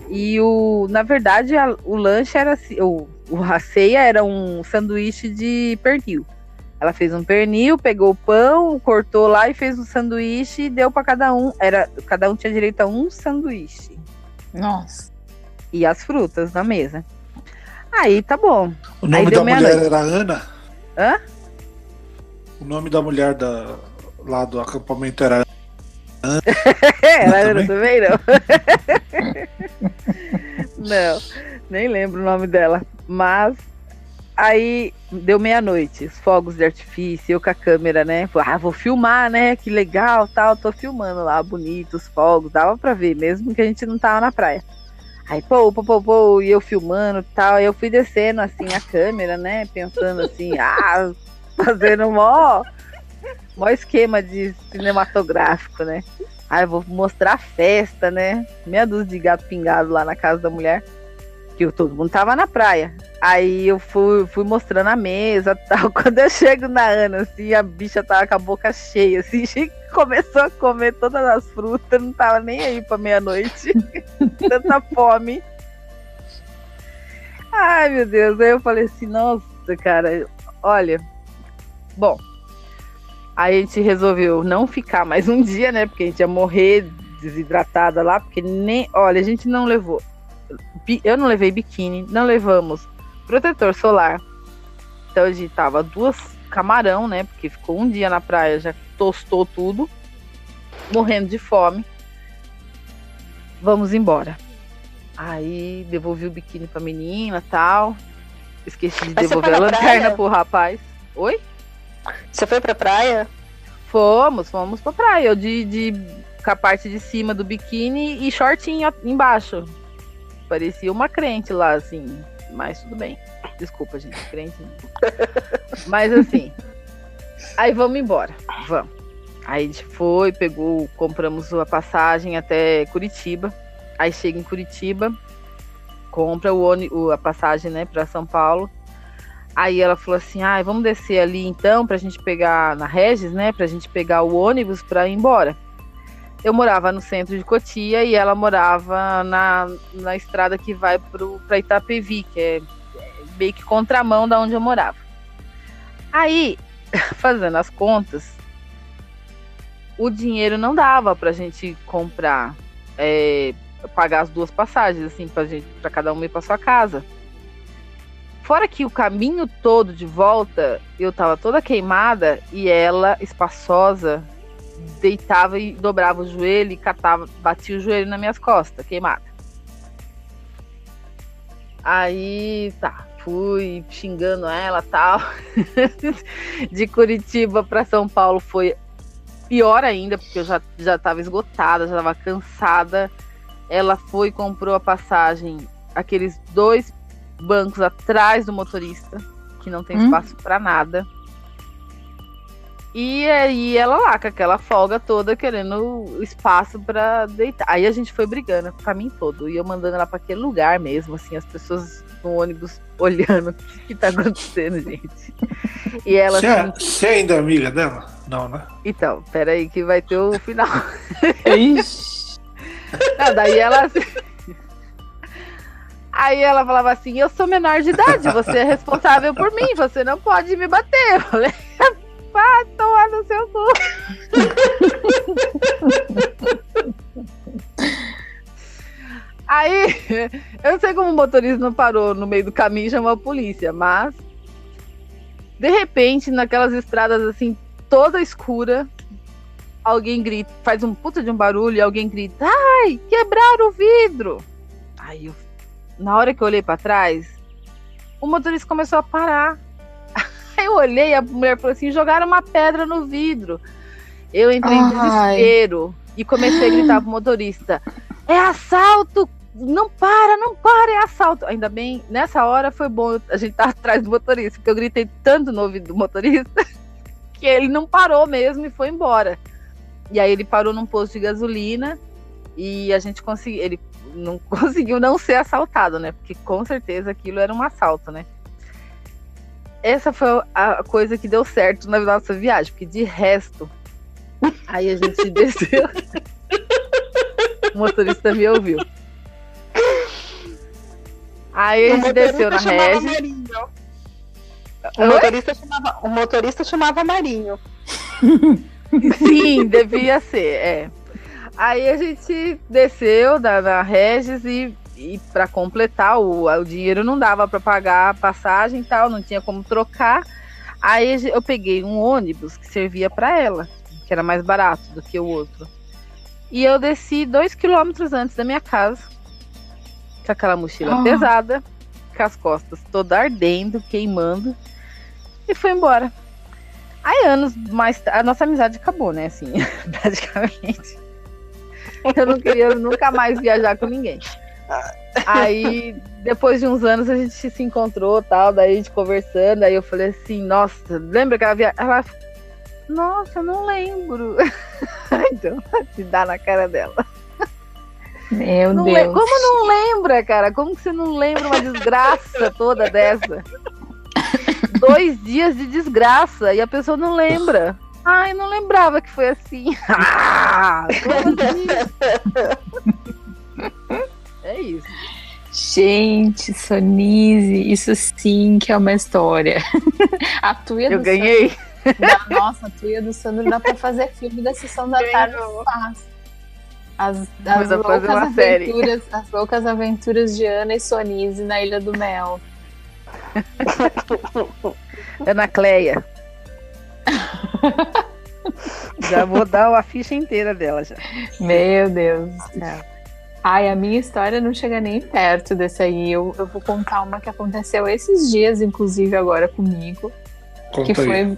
E o, na verdade, a, o lanche era assim, o, a ceia era um sanduíche de pernil. Ela fez um pernil, pegou o pão, cortou lá e fez um sanduíche e deu para cada um. Era, cada um tinha direito a um sanduíche. Nossa. E as frutas na mesa. Aí tá bom. O nome da mulher noite. era Ana? Hã? O nome da mulher da, lá do acampamento era Ana. era Ana também, também não. não, nem lembro o nome dela. Mas Aí deu meia-noite, os fogos de artifício, eu com a câmera, né? Ah, vou filmar, né? Que legal, tal. Tô filmando lá, bonito, os fogos, dava pra ver, mesmo que a gente não tava na praia. Aí, pô, pô, pô, pô, e eu filmando tal. E eu fui descendo assim a câmera, né? Pensando assim, ah, fazendo mó, mó esquema de cinematográfico, né? Aí vou mostrar a festa, né? Meia dúzia de gato pingado lá na casa da mulher que todo mundo tava na praia. Aí eu fui, fui mostrando a mesa tal. Quando eu chego na Ana, assim, a bicha tava com a boca cheia, assim, começou a comer todas as frutas, não tava nem aí pra meia-noite. Tanta fome. Ai, meu Deus. Aí eu falei assim, nossa, cara, olha. Bom, aí a gente resolveu não ficar mais um dia, né? Porque a gente ia morrer desidratada lá, porque nem. Olha, a gente não levou eu não levei biquíni, não levamos protetor solar. Então a gente tava duas camarão, né? Porque ficou um dia na praia, já tostou tudo, morrendo de fome. Vamos embora. Aí devolvi o biquíni pra menina tal. Esqueci de devolver a lanterna praia? pro rapaz. Oi? Você foi pra praia? Fomos, fomos pra praia. Eu de, de com a parte de cima do biquíni e shortinho embaixo. Parecia uma crente lá, assim. Mas tudo bem. Desculpa, gente. Crente. mas assim. Aí vamos embora. Vamos. Aí a gente foi, pegou, compramos a passagem até Curitiba. Aí chega em Curitiba, compra o, a passagem, né, para São Paulo. Aí ela falou assim: ah, vamos descer ali então pra gente pegar na Regis, né? Pra gente pegar o ônibus pra ir embora. Eu morava no centro de Cotia e ela morava na, na estrada que vai pro, pra Itapevi, que é meio que contramão da onde eu morava. Aí, fazendo as contas, o dinheiro não dava pra gente comprar, é, pagar as duas passagens, assim, pra cada um ir pra sua casa. Fora que o caminho todo de volta, eu tava toda queimada e ela, espaçosa, deitava e dobrava o joelho e catava, batia o joelho nas minhas costas, queimada. Aí, tá, fui xingando ela tal. de Curitiba para São Paulo foi pior ainda, porque eu já, já tava esgotada, já tava cansada. Ela foi e comprou a passagem, aqueles dois bancos atrás do motorista, que não tem hum? espaço para nada. E aí ela lá, com aquela folga toda, querendo espaço para deitar. Aí a gente foi brigando o caminho todo. E eu mandando ela para aquele lugar mesmo, assim, as pessoas no ônibus olhando o que, que tá acontecendo, gente. E ela. Você, assim, você ainda é amiga dela? Não, né? Então, peraí que vai ter o final. Ixi. Não, daí ela. Aí ela falava assim: Eu sou menor de idade, você é responsável por mim, você não pode me bater. Eu falei: Vai tomar no seu cu. Aí, eu sei como o motorista não parou no meio do caminho e chamou a polícia, mas de repente, naquelas estradas assim, toda escura, alguém grita, faz um puta de um barulho e alguém grita: "Ai, quebraram o vidro!". Aí eu, na hora que eu olhei para trás, o motorista começou a parar. Aí eu olhei, a mulher falou assim: jogaram uma pedra no vidro. Eu entrei em desespero e comecei a gritar pro motorista: é assalto! Não para, não para, é assalto. Ainda bem, nessa hora foi bom a gente estar tá atrás do motorista, porque eu gritei tanto no ouvido do motorista que ele não parou mesmo e foi embora. E aí ele parou num posto de gasolina e a gente conseguiu. Ele não conseguiu não ser assaltado, né? Porque com certeza aquilo era um assalto, né? Essa foi a coisa que deu certo na nossa viagem, porque de resto, aí a gente desceu. o motorista me ouviu. Aí a gente desceu na Regis. O motorista, chamava, o motorista chamava Marinho. Sim, devia ser, é. Aí a gente desceu da, da Regis e e para completar o, o dinheiro não dava para pagar a passagem e tal, não tinha como trocar. Aí eu peguei um ônibus que servia para ela, que era mais barato do que o outro. E eu desci dois quilômetros antes da minha casa, com aquela mochila oh. pesada, com as costas toda ardendo, queimando, e foi embora. Aí anos mais a nossa amizade acabou, né? Assim, praticamente. Eu não queria nunca mais viajar com ninguém. Aí, depois de uns anos, a gente se encontrou tal, daí a gente conversando, aí eu falei assim, nossa, lembra que ela via. Ela nossa, eu não lembro. então, se dá na cara dela. Meu não Deus. Como não lembra, cara? Como que você não lembra uma desgraça toda dessa? Dois dias de desgraça e a pessoa não lembra. Ai, não lembrava que foi assim. Ah, isso. Gente, Sonise, isso sim que é uma história. a tuia Eu ganhei. Sandro, da, nossa, a tuia do Sandro dá pra fazer filme da sessão da tarde fácil. As, as loucas aventuras, as loucas aventuras de Ana e Sonise na Ilha do Mel. Ana Cleia. já vou dar a ficha inteira dela já. Meu Deus do céu. Ai, a minha história não chega nem perto desse aí. Eu, eu vou contar uma que aconteceu esses dias, inclusive agora comigo. Conta que aí. foi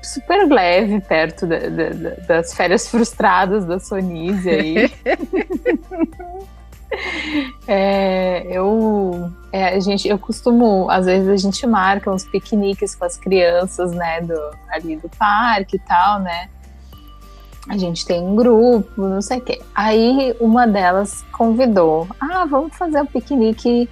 super leve perto da, da, das férias frustradas da Sonise aí. é, eu, é, a gente, eu costumo, às vezes a gente marca uns piqueniques com as crianças, né, do, ali do parque e tal, né? A gente tem um grupo, não sei o quê. Aí uma delas convidou: ah, vamos fazer um piquenique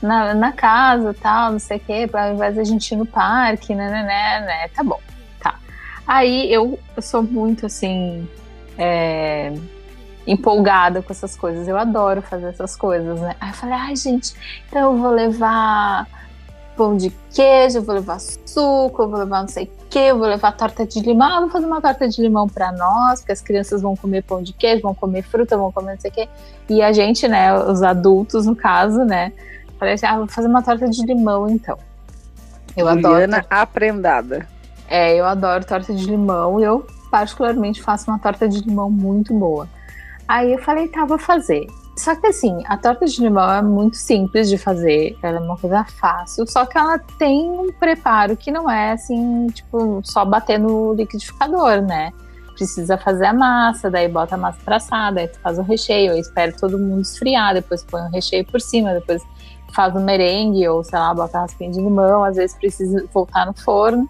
na, na casa tal, não sei o quê, ao invés da gente ir no parque, né, né, né, né, tá bom, tá. Aí eu, eu sou muito assim. É, empolgada com essas coisas. Eu adoro fazer essas coisas, né? Aí eu falei, ai, gente, então eu vou levar pão de queijo, eu vou levar suco, vou levar não sei o que, eu vou levar torta de limão, ah, vou fazer uma torta de limão para nós, porque as crianças vão comer pão de queijo, vão comer fruta, vão comer não sei o que. E a gente, né, os adultos no caso, né, falei assim, ah, vou fazer uma torta de limão então. Eu Juliana adoro. aprendada. É, eu adoro torta de limão eu particularmente faço uma torta de limão muito boa. Aí eu falei, tá, vou fazer. Só que assim, a torta de limão é muito simples de fazer, ela é uma coisa fácil, só que ela tem um preparo que não é assim, tipo, só bater no liquidificador, né? Precisa fazer a massa, daí bota a massa pra assar, daí tu faz o recheio, aí espera todo mundo esfriar, depois põe o recheio por cima, depois faz o merengue, ou sei lá, bota raspinha de limão, às vezes precisa voltar no forno.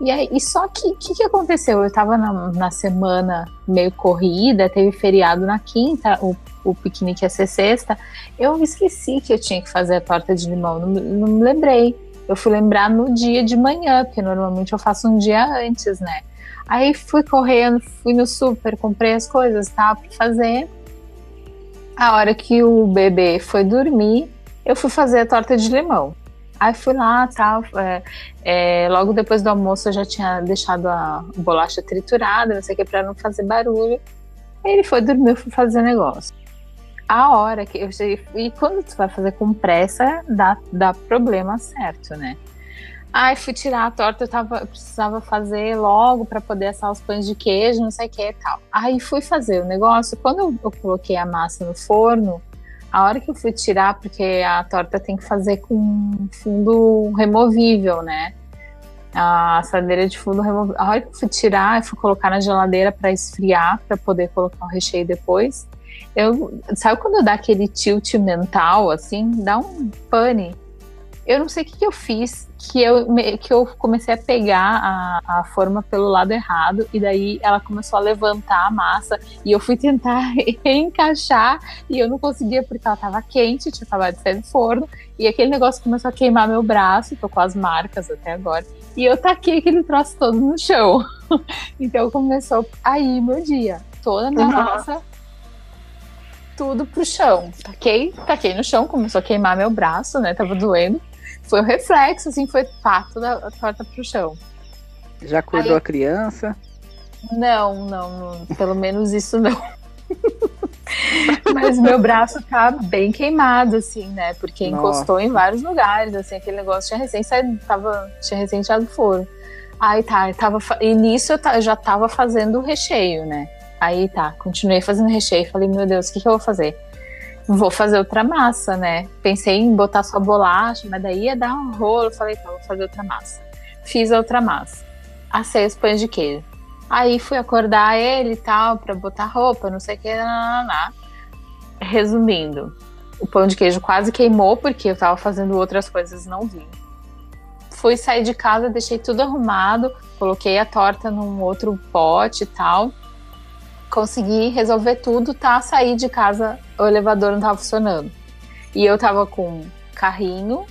E, aí, só que o que, que, aconteceu? Eu tava na, na, semana meio corrida, teve feriado na quinta, o, o piquenique ia ser sexta. Eu esqueci que eu tinha que fazer a torta de limão, não, não me lembrei. Eu fui lembrar no dia de manhã, porque normalmente eu faço um dia antes, né? Aí fui correndo, fui no super, comprei as coisas, tá, pra fazer. A hora que o bebê foi dormir, eu fui fazer a torta de limão. Aí fui lá, tal. É, é, logo depois do almoço eu já tinha deixado a bolacha triturada, não sei o que, pra não fazer barulho. Aí ele foi dormir, fui fazer negócio. A hora que eu cheguei. E quando tu vai fazer com pressa, dá, dá problema certo, né? Aí fui tirar a torta, eu, tava, precisava fazer logo para poder assar os pães de queijo, não sei o que e tal. Aí fui fazer o negócio. Quando eu, eu coloquei a massa no forno, a hora que eu fui tirar, porque a torta tem que fazer com fundo removível, né? A assadeira de fundo removível. A hora que eu fui tirar, eu fui colocar na geladeira para esfriar, para poder colocar o recheio depois. Eu, sabe quando dá aquele tilt mental, assim? Dá um pane. Eu não sei o que, que eu fiz que eu, que eu comecei a pegar a, a forma pelo lado errado e daí ela começou a levantar a massa e eu fui tentar encaixar e eu não conseguia porque ela estava quente, tinha acabado de sair do forno e aquele negócio começou a queimar meu braço, tô com as marcas até agora e eu taquei aquele troço todo no chão. então começou aí meu dia, toda a minha uhum. massa tudo pro chão. Taquei, taquei no chão, começou a queimar meu braço, né? Tava doendo foi um reflexo, assim, foi pá, toda torta pro chão. Já acordou Aí, a criança? Não, não, não, pelo menos isso não. Mas meu braço tá bem queimado, assim, né? Porque Nossa. encostou em vários lugares, assim, aquele negócio tinha recém saído, tava, tinha recém tirado do forno. Aí tá, tava, e nisso eu já tava fazendo o recheio, né? Aí tá, continuei fazendo recheio, falei, meu Deus, o que, que eu vou fazer? Vou fazer outra massa, né? Pensei em botar só bolacha, mas daí ia dar um rolo. Falei, tá, vou fazer outra massa. Fiz a outra massa. Assei os pães de queijo. Aí fui acordar ele e tal, pra botar roupa, não sei o que, Resumindo, o pão de queijo quase queimou porque eu tava fazendo outras coisas não vi. Fui sair de casa, deixei tudo arrumado, coloquei a torta num outro pote e tal consegui resolver tudo, tá? Saí de casa, o elevador não tava funcionando. E eu tava com carrinho,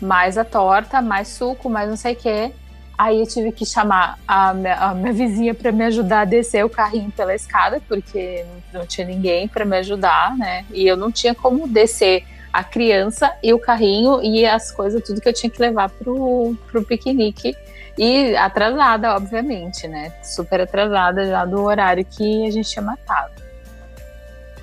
mais a torta, mais suco, mais não sei o quê. Aí eu tive que chamar a minha, a minha vizinha para me ajudar a descer o carrinho pela escada, porque não tinha ninguém para me ajudar, né? E eu não tinha como descer a criança e o carrinho e as coisas, tudo que eu tinha que levar pro, pro piquenique e atrasada, obviamente, né? Super atrasada já do horário que a gente tinha matado.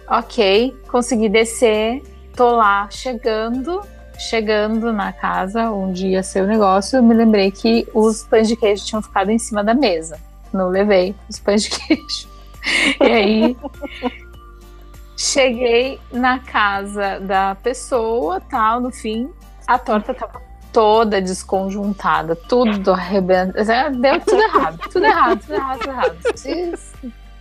Ok, consegui descer, tô lá chegando, chegando na casa onde ia ser o negócio, eu me lembrei que os pães de queijo tinham ficado em cima da mesa. Não levei os pães de queijo. E aí cheguei na casa da pessoa, tal, no fim, a torta tava toda desconjuntada, tudo arrebentado. Deu tudo errado, tudo errado, tudo errado, tudo errado.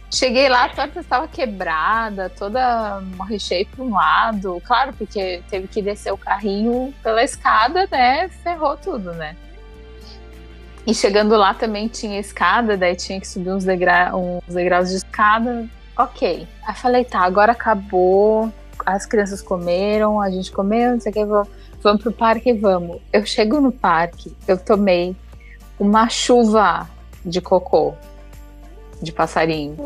Cheguei lá, a torta estava quebrada, toda recheio para um lado. Claro, porque teve que descer o carrinho pela escada, né? Ferrou tudo, né? E chegando lá também tinha escada, daí tinha que subir uns, degra uns degraus de escada. Ok. Aí falei, tá, agora acabou. as crianças comeram, a gente comeu, não sei o que, vamos, vamos pro parque, vamos. Eu chego no parque, eu tomei uma chuva de cocô de passarinho.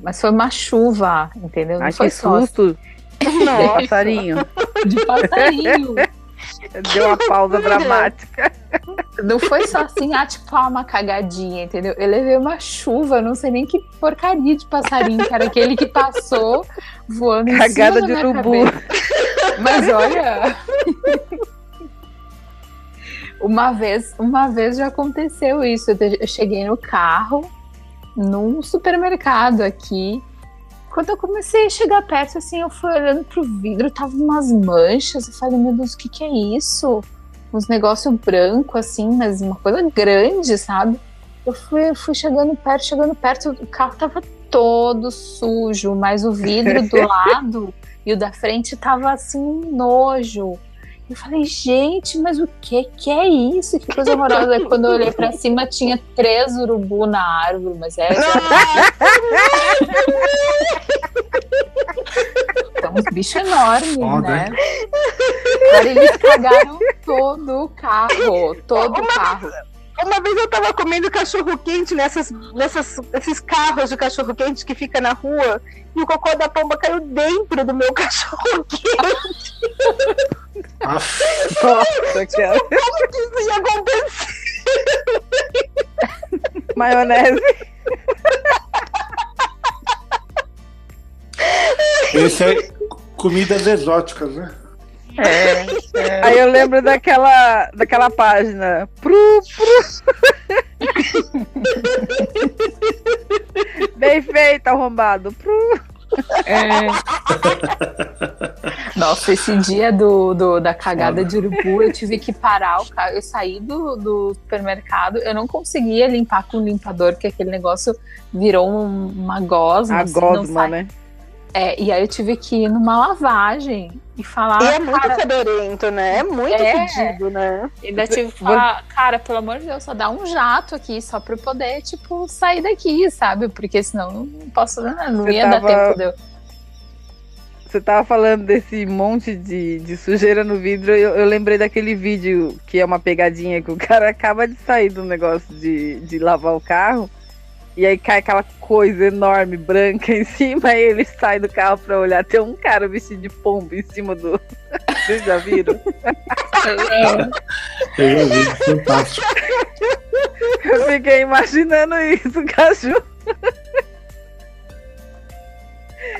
Mas foi uma chuva, entendeu? Não Ai, foi que só. susto! De passarinho. De passarinho. Deu uma pausa dramática. Não foi só assim, ah, tipo, ah, uma cagadinha, entendeu? Eu levei uma chuva, não sei nem que porcaria de passarinho, era aquele que passou voando Cagada em cima de urubu. Mas olha. uma vez, uma vez já aconteceu isso. Eu cheguei no carro, num supermercado aqui. Quando eu comecei a chegar perto, assim, eu fui olhando pro vidro, tava umas manchas. Eu falei, meu Deus, o que que é isso? Uns negócios branco, assim, mas uma coisa grande, sabe? Eu fui, fui chegando perto, chegando perto, o carro tava todo sujo, mas o vidro do lado e o da frente tava assim, nojo. Eu falei, gente, mas o que que é isso? Que coisa horrorosa. Quando eu olhei pra cima, tinha três urubu na árvore, mas é. Então, uns bichos enormes, Foda, né? Cara, eles cagaram todo o carro. Todo o carro. Uma vez eu tava comendo cachorro quente nessas, nessas, esses carros de cachorro quente que fica na rua e o cocô da pomba caiu dentro do meu cachorro quente. Nossa, cara. Como que isso ia acontecer? Maionese. Esse é comidas exóticas, né? É, é. Aí eu lembro daquela, daquela página. Pru, pru. Bem feito, arrombado. Pru. É. Nossa, esse dia do, do, da cagada de urubu, eu tive que parar o carro. Eu saí do, do supermercado, eu não conseguia limpar com o limpador, porque aquele negócio virou um, uma gosma. A assim, gosma, né? É, e aí eu tive que ir numa lavagem e falar. E é muito cara, fedorento, né? É muito é, fedido, né? E ainda tive que falar, cara, pelo amor de Deus, só dá um jato aqui, só pra eu poder, tipo, sair daqui, sabe? Porque senão não posso, não ia tava... dar tempo de eu. Você tava falando desse monte de, de sujeira no vidro, eu, eu, lembrei daquele vídeo que é uma pegadinha que o cara acaba de sair do negócio de, de lavar o carro. E aí cai aquela coisa enorme, branca em cima, e ele sai do carro pra olhar. Tem um cara vestido de pombo em cima do. Vocês já viram? Eu já vi, fantástico. Eu fiquei imaginando isso, Caju.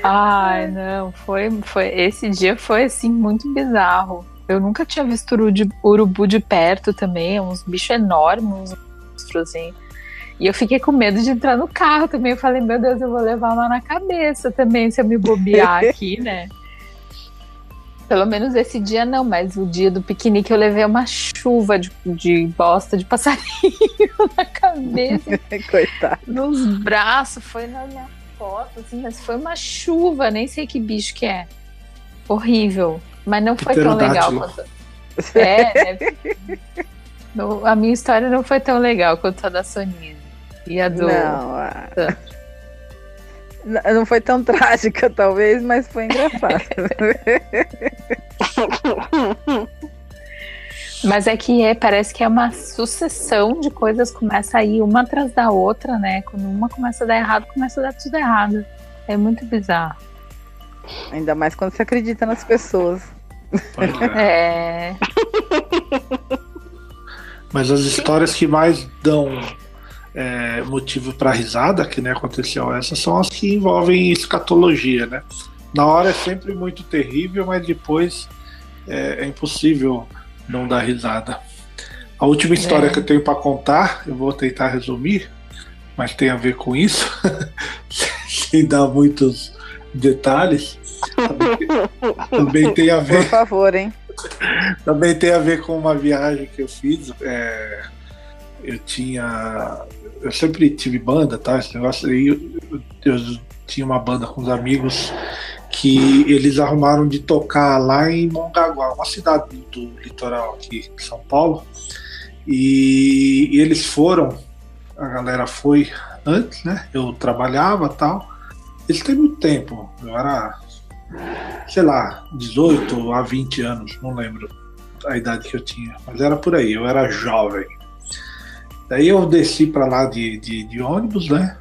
Ai, não, foi, foi. Esse dia foi assim muito bizarro. Eu nunca tinha visto urubu de, urubu de perto também, uns bichos enormes, uns monstros assim. E eu fiquei com medo de entrar no carro também. Eu falei, meu Deus, eu vou levar uma na cabeça também se eu me bobear aqui, né? Pelo menos esse dia não, mas o dia do piquenique eu levei uma chuva de, de bosta de passarinho na cabeça. Coitado. Nos braços, foi na minha foto, assim, mas foi uma chuva, nem sei que bicho que é. Horrível. Mas não foi tão legal quanto. É, né? a minha história não foi tão legal quanto a da Soninha. E a do. Não, a... não foi tão trágica, talvez, mas foi engraçada. mas é que é, parece que é uma sucessão de coisas começa a ir uma atrás da outra, né? Quando uma começa a dar errado, começa a dar tudo errado. É muito bizarro. Ainda mais quando você acredita nas pessoas. É. é. Mas as histórias que mais dão é, motivo para risada, que né, aconteceu essa, são as que envolvem escatologia, né? Na hora é sempre muito terrível, mas depois é, é impossível não dar risada. A última história é. que eu tenho para contar, eu vou tentar resumir, mas tem a ver com isso, sem dar muitos detalhes. Também, também tem a ver. Por favor, hein? Também tem a ver com uma viagem que eu fiz. É, eu tinha eu sempre tive banda, tá? Esse negócio aí, eu, eu tinha uma banda com os amigos que eles arrumaram de tocar lá em Mongaguá, uma cidade do, litoral aqui de São Paulo. E, e, eles foram, a galera foi antes, né? Eu trabalhava tal. Isso tem muito tempo. Eu era, sei lá, 18 a 20 anos, não lembro a idade que eu tinha, mas era por aí, eu era jovem. Daí eu desci para lá de, de, de, ônibus, né?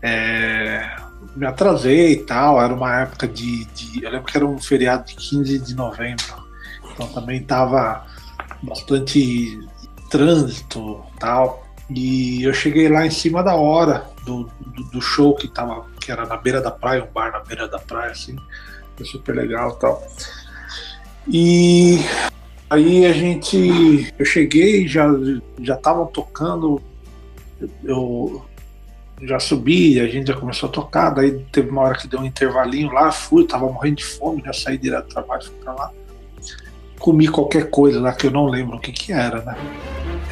É, me atrasei e tal, era uma época de, de, Eu lembro que era um feriado de 15 de novembro, então também tava bastante trânsito tal. E eu cheguei lá em cima da hora do, do, do, show que tava, que era na beira da praia, um bar na beira da praia, assim. Foi super legal tal. E aí a gente. Eu cheguei, já já estavam tocando. Eu já subi, a gente já começou a tocar, daí teve uma hora que deu um intervalinho lá, fui, tava morrendo de fome, já saí direto do trabalho, fui pra lá. Comi qualquer coisa lá que eu não lembro o que que era, né?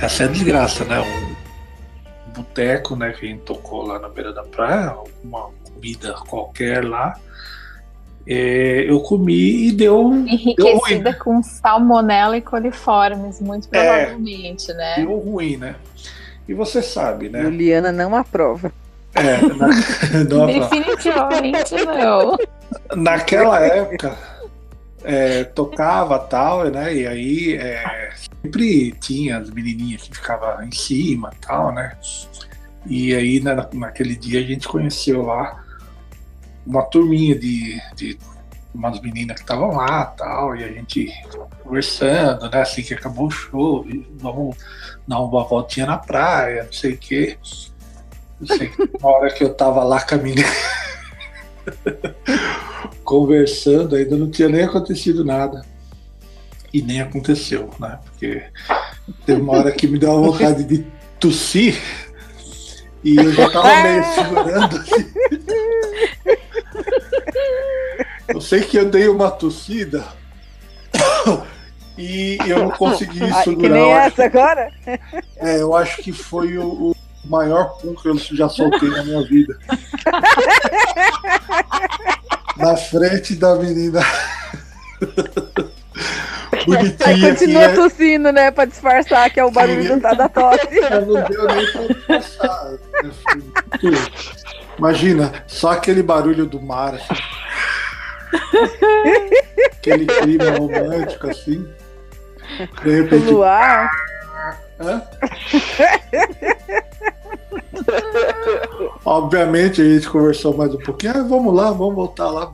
Essa é a desgraça, né? Um, boteco, né, que a gente tocou lá na beira da praia, uma comida qualquer lá. É, eu comi e deu. Enriquecida deu com salmonela e coliformes, muito é, provavelmente, é, né? Deu ruim, né? E você sabe, né? Juliana não aprova. É, na, não Definitivamente não. Naquela época, é, tocava tal, né? E aí é, sempre tinha as menininhas que ficavam em cima tal, né? E aí na, naquele dia a gente conheceu lá uma turminha de, de umas meninas que estavam lá tal, e a gente conversando, né? Assim que acabou o show, vamos dar uma voltinha na praia, não sei o quê. Não sei que na hora que eu tava lá caminhando. conversando, ainda não tinha nem acontecido nada. E nem aconteceu, né? Porque teve uma hora que me deu uma vontade de tossir e eu já tava meio segurando. Assim. Eu sei que eu dei uma tossida e eu não consegui segurar. Que nem essa agora? É, eu acho que foi o, o maior pum que eu já soltei na minha vida. na frente da menina. Bonitinha. Aí continua é... tossindo, né? Pra disfarçar que é o barulho Queria... da tosse. Não deu nem pra disfarçar. Imagina, só aquele barulho do mar. Assim. Aquele clima romântico assim. De repente. Luar. Hã? Obviamente a gente conversou mais um pouquinho. Ah, vamos lá, vamos voltar lá.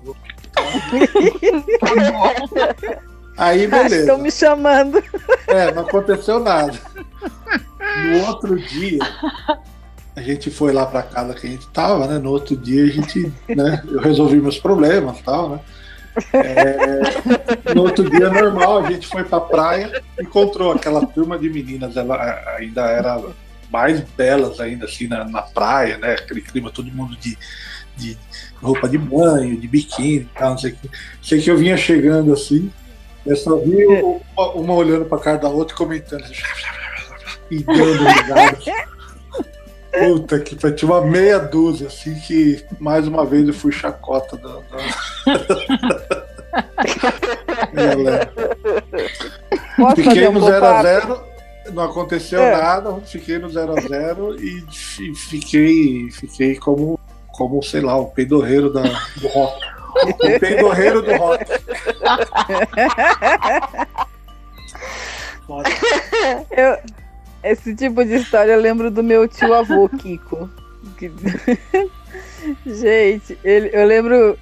Aí beleza. Estão me chamando. É, não aconteceu nada. No outro dia, a gente foi lá para casa que a gente tava, né? No outro dia a gente, né? Eu resolvi meus problemas, tal, né? É, no outro dia normal a gente foi para praia, encontrou aquela turma de meninas, ela ainda era mais belas ainda assim na, na praia, né? Aquele clima, todo mundo de, de roupa de banho, de biquíni, tal, não sei que. Sei que eu vinha chegando assim, eu só vi uma, uma olhando pra cara da outra e comentando assim, e dando risada. Puta que foi, tinha uma meia dúzia, assim, que mais uma vez eu fui chacota da. da... Fiquei no 0x0, não aconteceu é. nada, fiquei no 0x0 e fiquei, fiquei como, como, sei lá, o peidorreiro da, do rock. O peidorreiro do rock. Eu, esse tipo de história eu lembro do meu tio avô, Kiko. Gente, ele, eu lembro.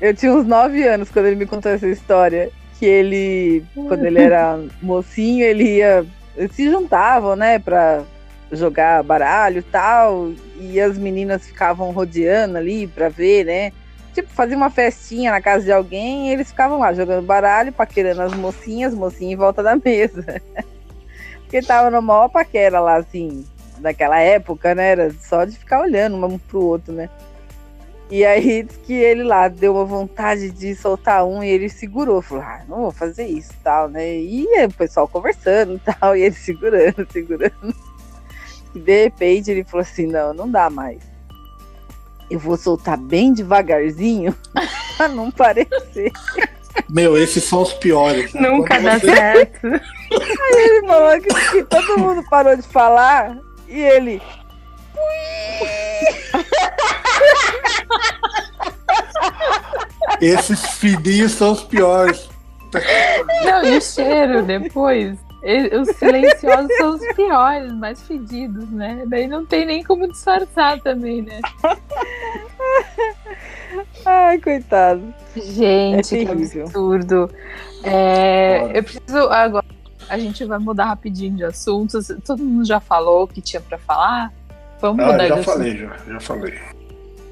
Eu tinha uns 9 anos quando ele me contou essa história. Que ele, quando ele era mocinho, ele ia. Eles se juntavam, né, pra jogar baralho e tal. E as meninas ficavam rodeando ali pra ver, né? Tipo, fazia uma festinha na casa de alguém e eles ficavam lá jogando baralho, paquerando as mocinhas, mocinha em volta da mesa. Porque tava no maior paquera lá, assim, naquela época, né? Era só de ficar olhando um pro outro, né? E aí que ele lá deu uma vontade de soltar um e ele segurou, falou, ah, não vou fazer isso tal, né? E o pessoal conversando e tal, e ele segurando, segurando. E de repente ele falou assim, não, não dá mais. Eu vou soltar bem devagarzinho pra não parecer. Meu, esses são os piores. Nunca dá você... certo. Aí ele falou que, que, todo mundo parou de falar e ele. Esses fininhos são os piores. Não, e o cheiro depois. Os silenciosos são os piores, mais fedidos, né? Daí não tem nem como disfarçar também, né? Ai, coitado. Gente, é que absurdo. É, eu preciso agora. A gente vai mudar rapidinho de assuntos. Todo mundo já falou o que tinha para falar. Vamos ah, mudar já de falei, assunto. já, já falei.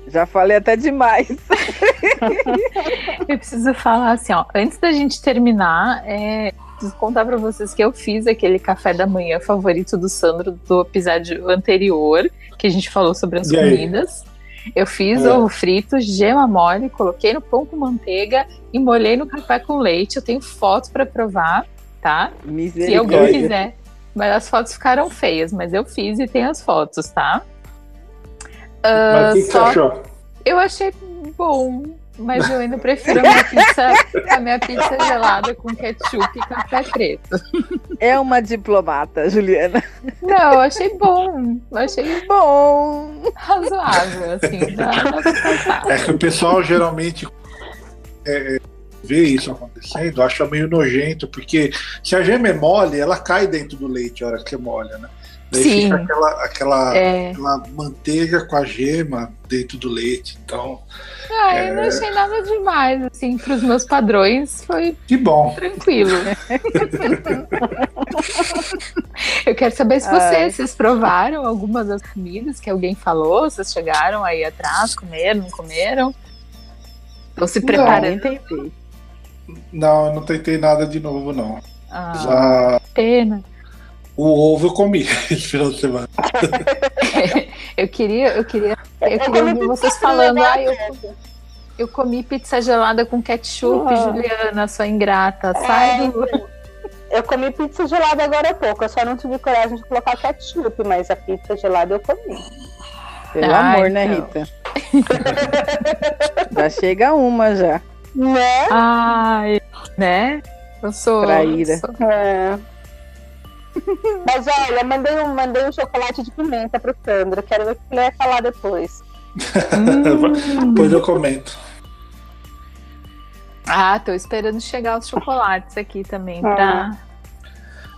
Já falei até demais. eu preciso falar assim, ó. Antes da gente terminar, é, preciso contar para vocês que eu fiz aquele café da manhã favorito do Sandro do episódio anterior, que a gente falou sobre as E aí? comidas. Eu fiz É. ovo frito, gema mole, coloquei no pão com manteiga e molhei no café com leite. Eu tenho foto para provar, tá? Se alguém quiser. Mas as fotos ficaram feias, mas eu fiz e tem as fotos, tá? Mas o que, que você achou? Eu achei bom, mas eu ainda prefiro a minha pizza, a minha pizza gelada com ketchup e café preto. É uma diplomata, Juliana. Não, eu achei bom. Eu achei Bom. razoável, assim, dá, dá. É que o pessoal geralmente é, é, vê isso acontecendo, acha meio nojento, porque se a gema é mole, ela cai dentro do leite a hora que você molha, né? Daí Sim. fica aquela, aquela, É. aquela manteiga com a gema dentro do leite. Então, Ah, eu não achei nada demais, assim, pros meus padrões, foi que bom. tranquilo. Eu quero saber se vocês, vocês provaram algumas das comidas que alguém falou, vocês chegaram aí atrás, comeram, não comeram? Estão se Eu preparando? nem tentei. Não, eu não tentei nada de novo, não. Ah, Já pena. O ovo eu comi esse final de semana. Eu queria, eu queria, eu Eu queria ouvir vocês falando, ah, eu, eu comi pizza gelada com ketchup, Ah. Juliana, sua ingrata, sai do... Eu comi pizza gelada agora há pouco. Eu só não tive coragem de colocar ketchup, mas a pizza gelada eu comi. Pelo Ah, amor, né, então. Rita? já chega uma já. Né? Ai, né? Eu sou... Traíra. eu sou- É. Mas olha, mandei um, mandei um chocolate de pimenta pro Sandro. Quero ver o que ele vai falar depois. Hum. Depois eu comento. Ah, tô esperando chegar os chocolates aqui também Ah. pra,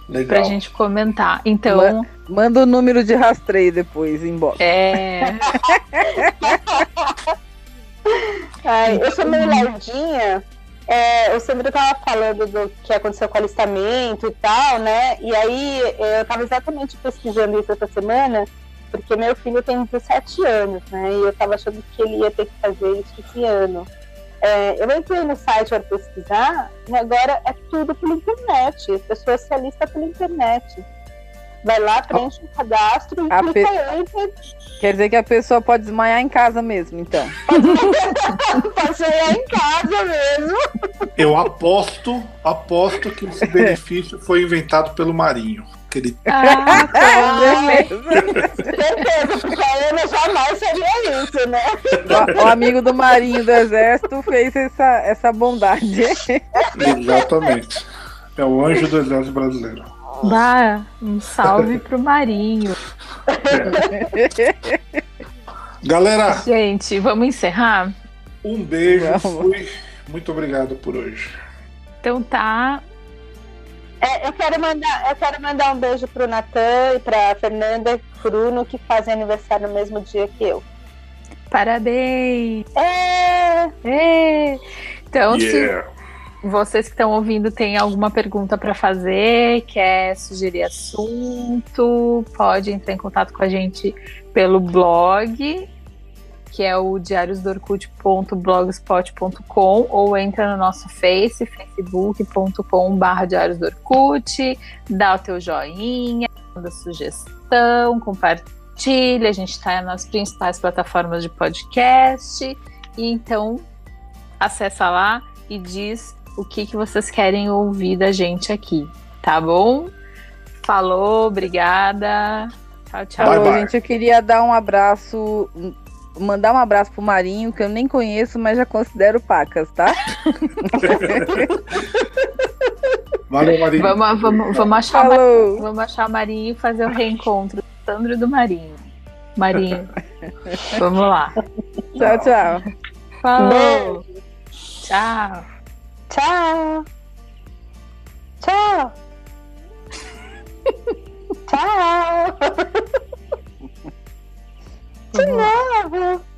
Legal. pra gente comentar. Então, Manda o número de rastreio depois, inbox. é. Ai, eu sou meio lardinha. É, o Sandro tava falando do que aconteceu com o alistamento e tal, né? E aí eu tava exatamente pesquisando isso essa semana, porque meu filho tem 17 anos, né? E eu tava achando que ele ia ter que fazer isso esse ano. É, eu entrei no site para pesquisar e agora é tudo pela internet. As pessoas se alistam pela internet. Vai lá, preenche um cadastro e A clica pe-. Quer dizer que a pessoa pode desmaiar em casa mesmo, então. Pode chegar em casa mesmo. Eu aposto, aposto que esse benefício foi inventado pelo Marinho. Que ele Ah, tá. Certeza, porque a Ana jamais faria isso, né? O, o amigo do Marinho do Exército fez essa, essa bondade. Exatamente. É o anjo do exército brasileiro. Bah, um salve pro Marinho. Galera, Gente, vamos encerrar? um beijo. Vamos. Fui. Muito obrigado por hoje. Então tá. É, eu, quero mandar, eu quero mandar um beijo pro Natan e pra Fernanda e pro Bruno, que fazem aniversário no mesmo dia que eu. Parabéns! É, É. Então, se Yeah. Vocês que estão ouvindo têm alguma pergunta para fazer, quer sugerir assunto, pode entrar em contato com a gente pelo blog, que é o diariosdorkut.blogspot.com ou entra no nosso Face, facebook.com.br diariosdorkut, dá o teu joinha, manda sugestão, compartilha, a gente está nas principais plataformas de podcast, e então acessa lá e diz o que, que vocês querem ouvir da gente aqui, tá bom? Falou, obrigada. Tchau, tchau. Bye, bye. gente, eu queria dar um abraço, mandar um abraço pro Marinho, que eu nem conheço, mas já considero pacas, tá? Valeu, Marinho. Vamos, vamos, vamos, achar o Mar- Falou! vamos achar o Marinho e fazer o reencontro do Sandro do Marinho. Marinho, vamos lá. Tchau, tchau. Falou. Tchau. Tchau! Tchau! Tchau! De novo!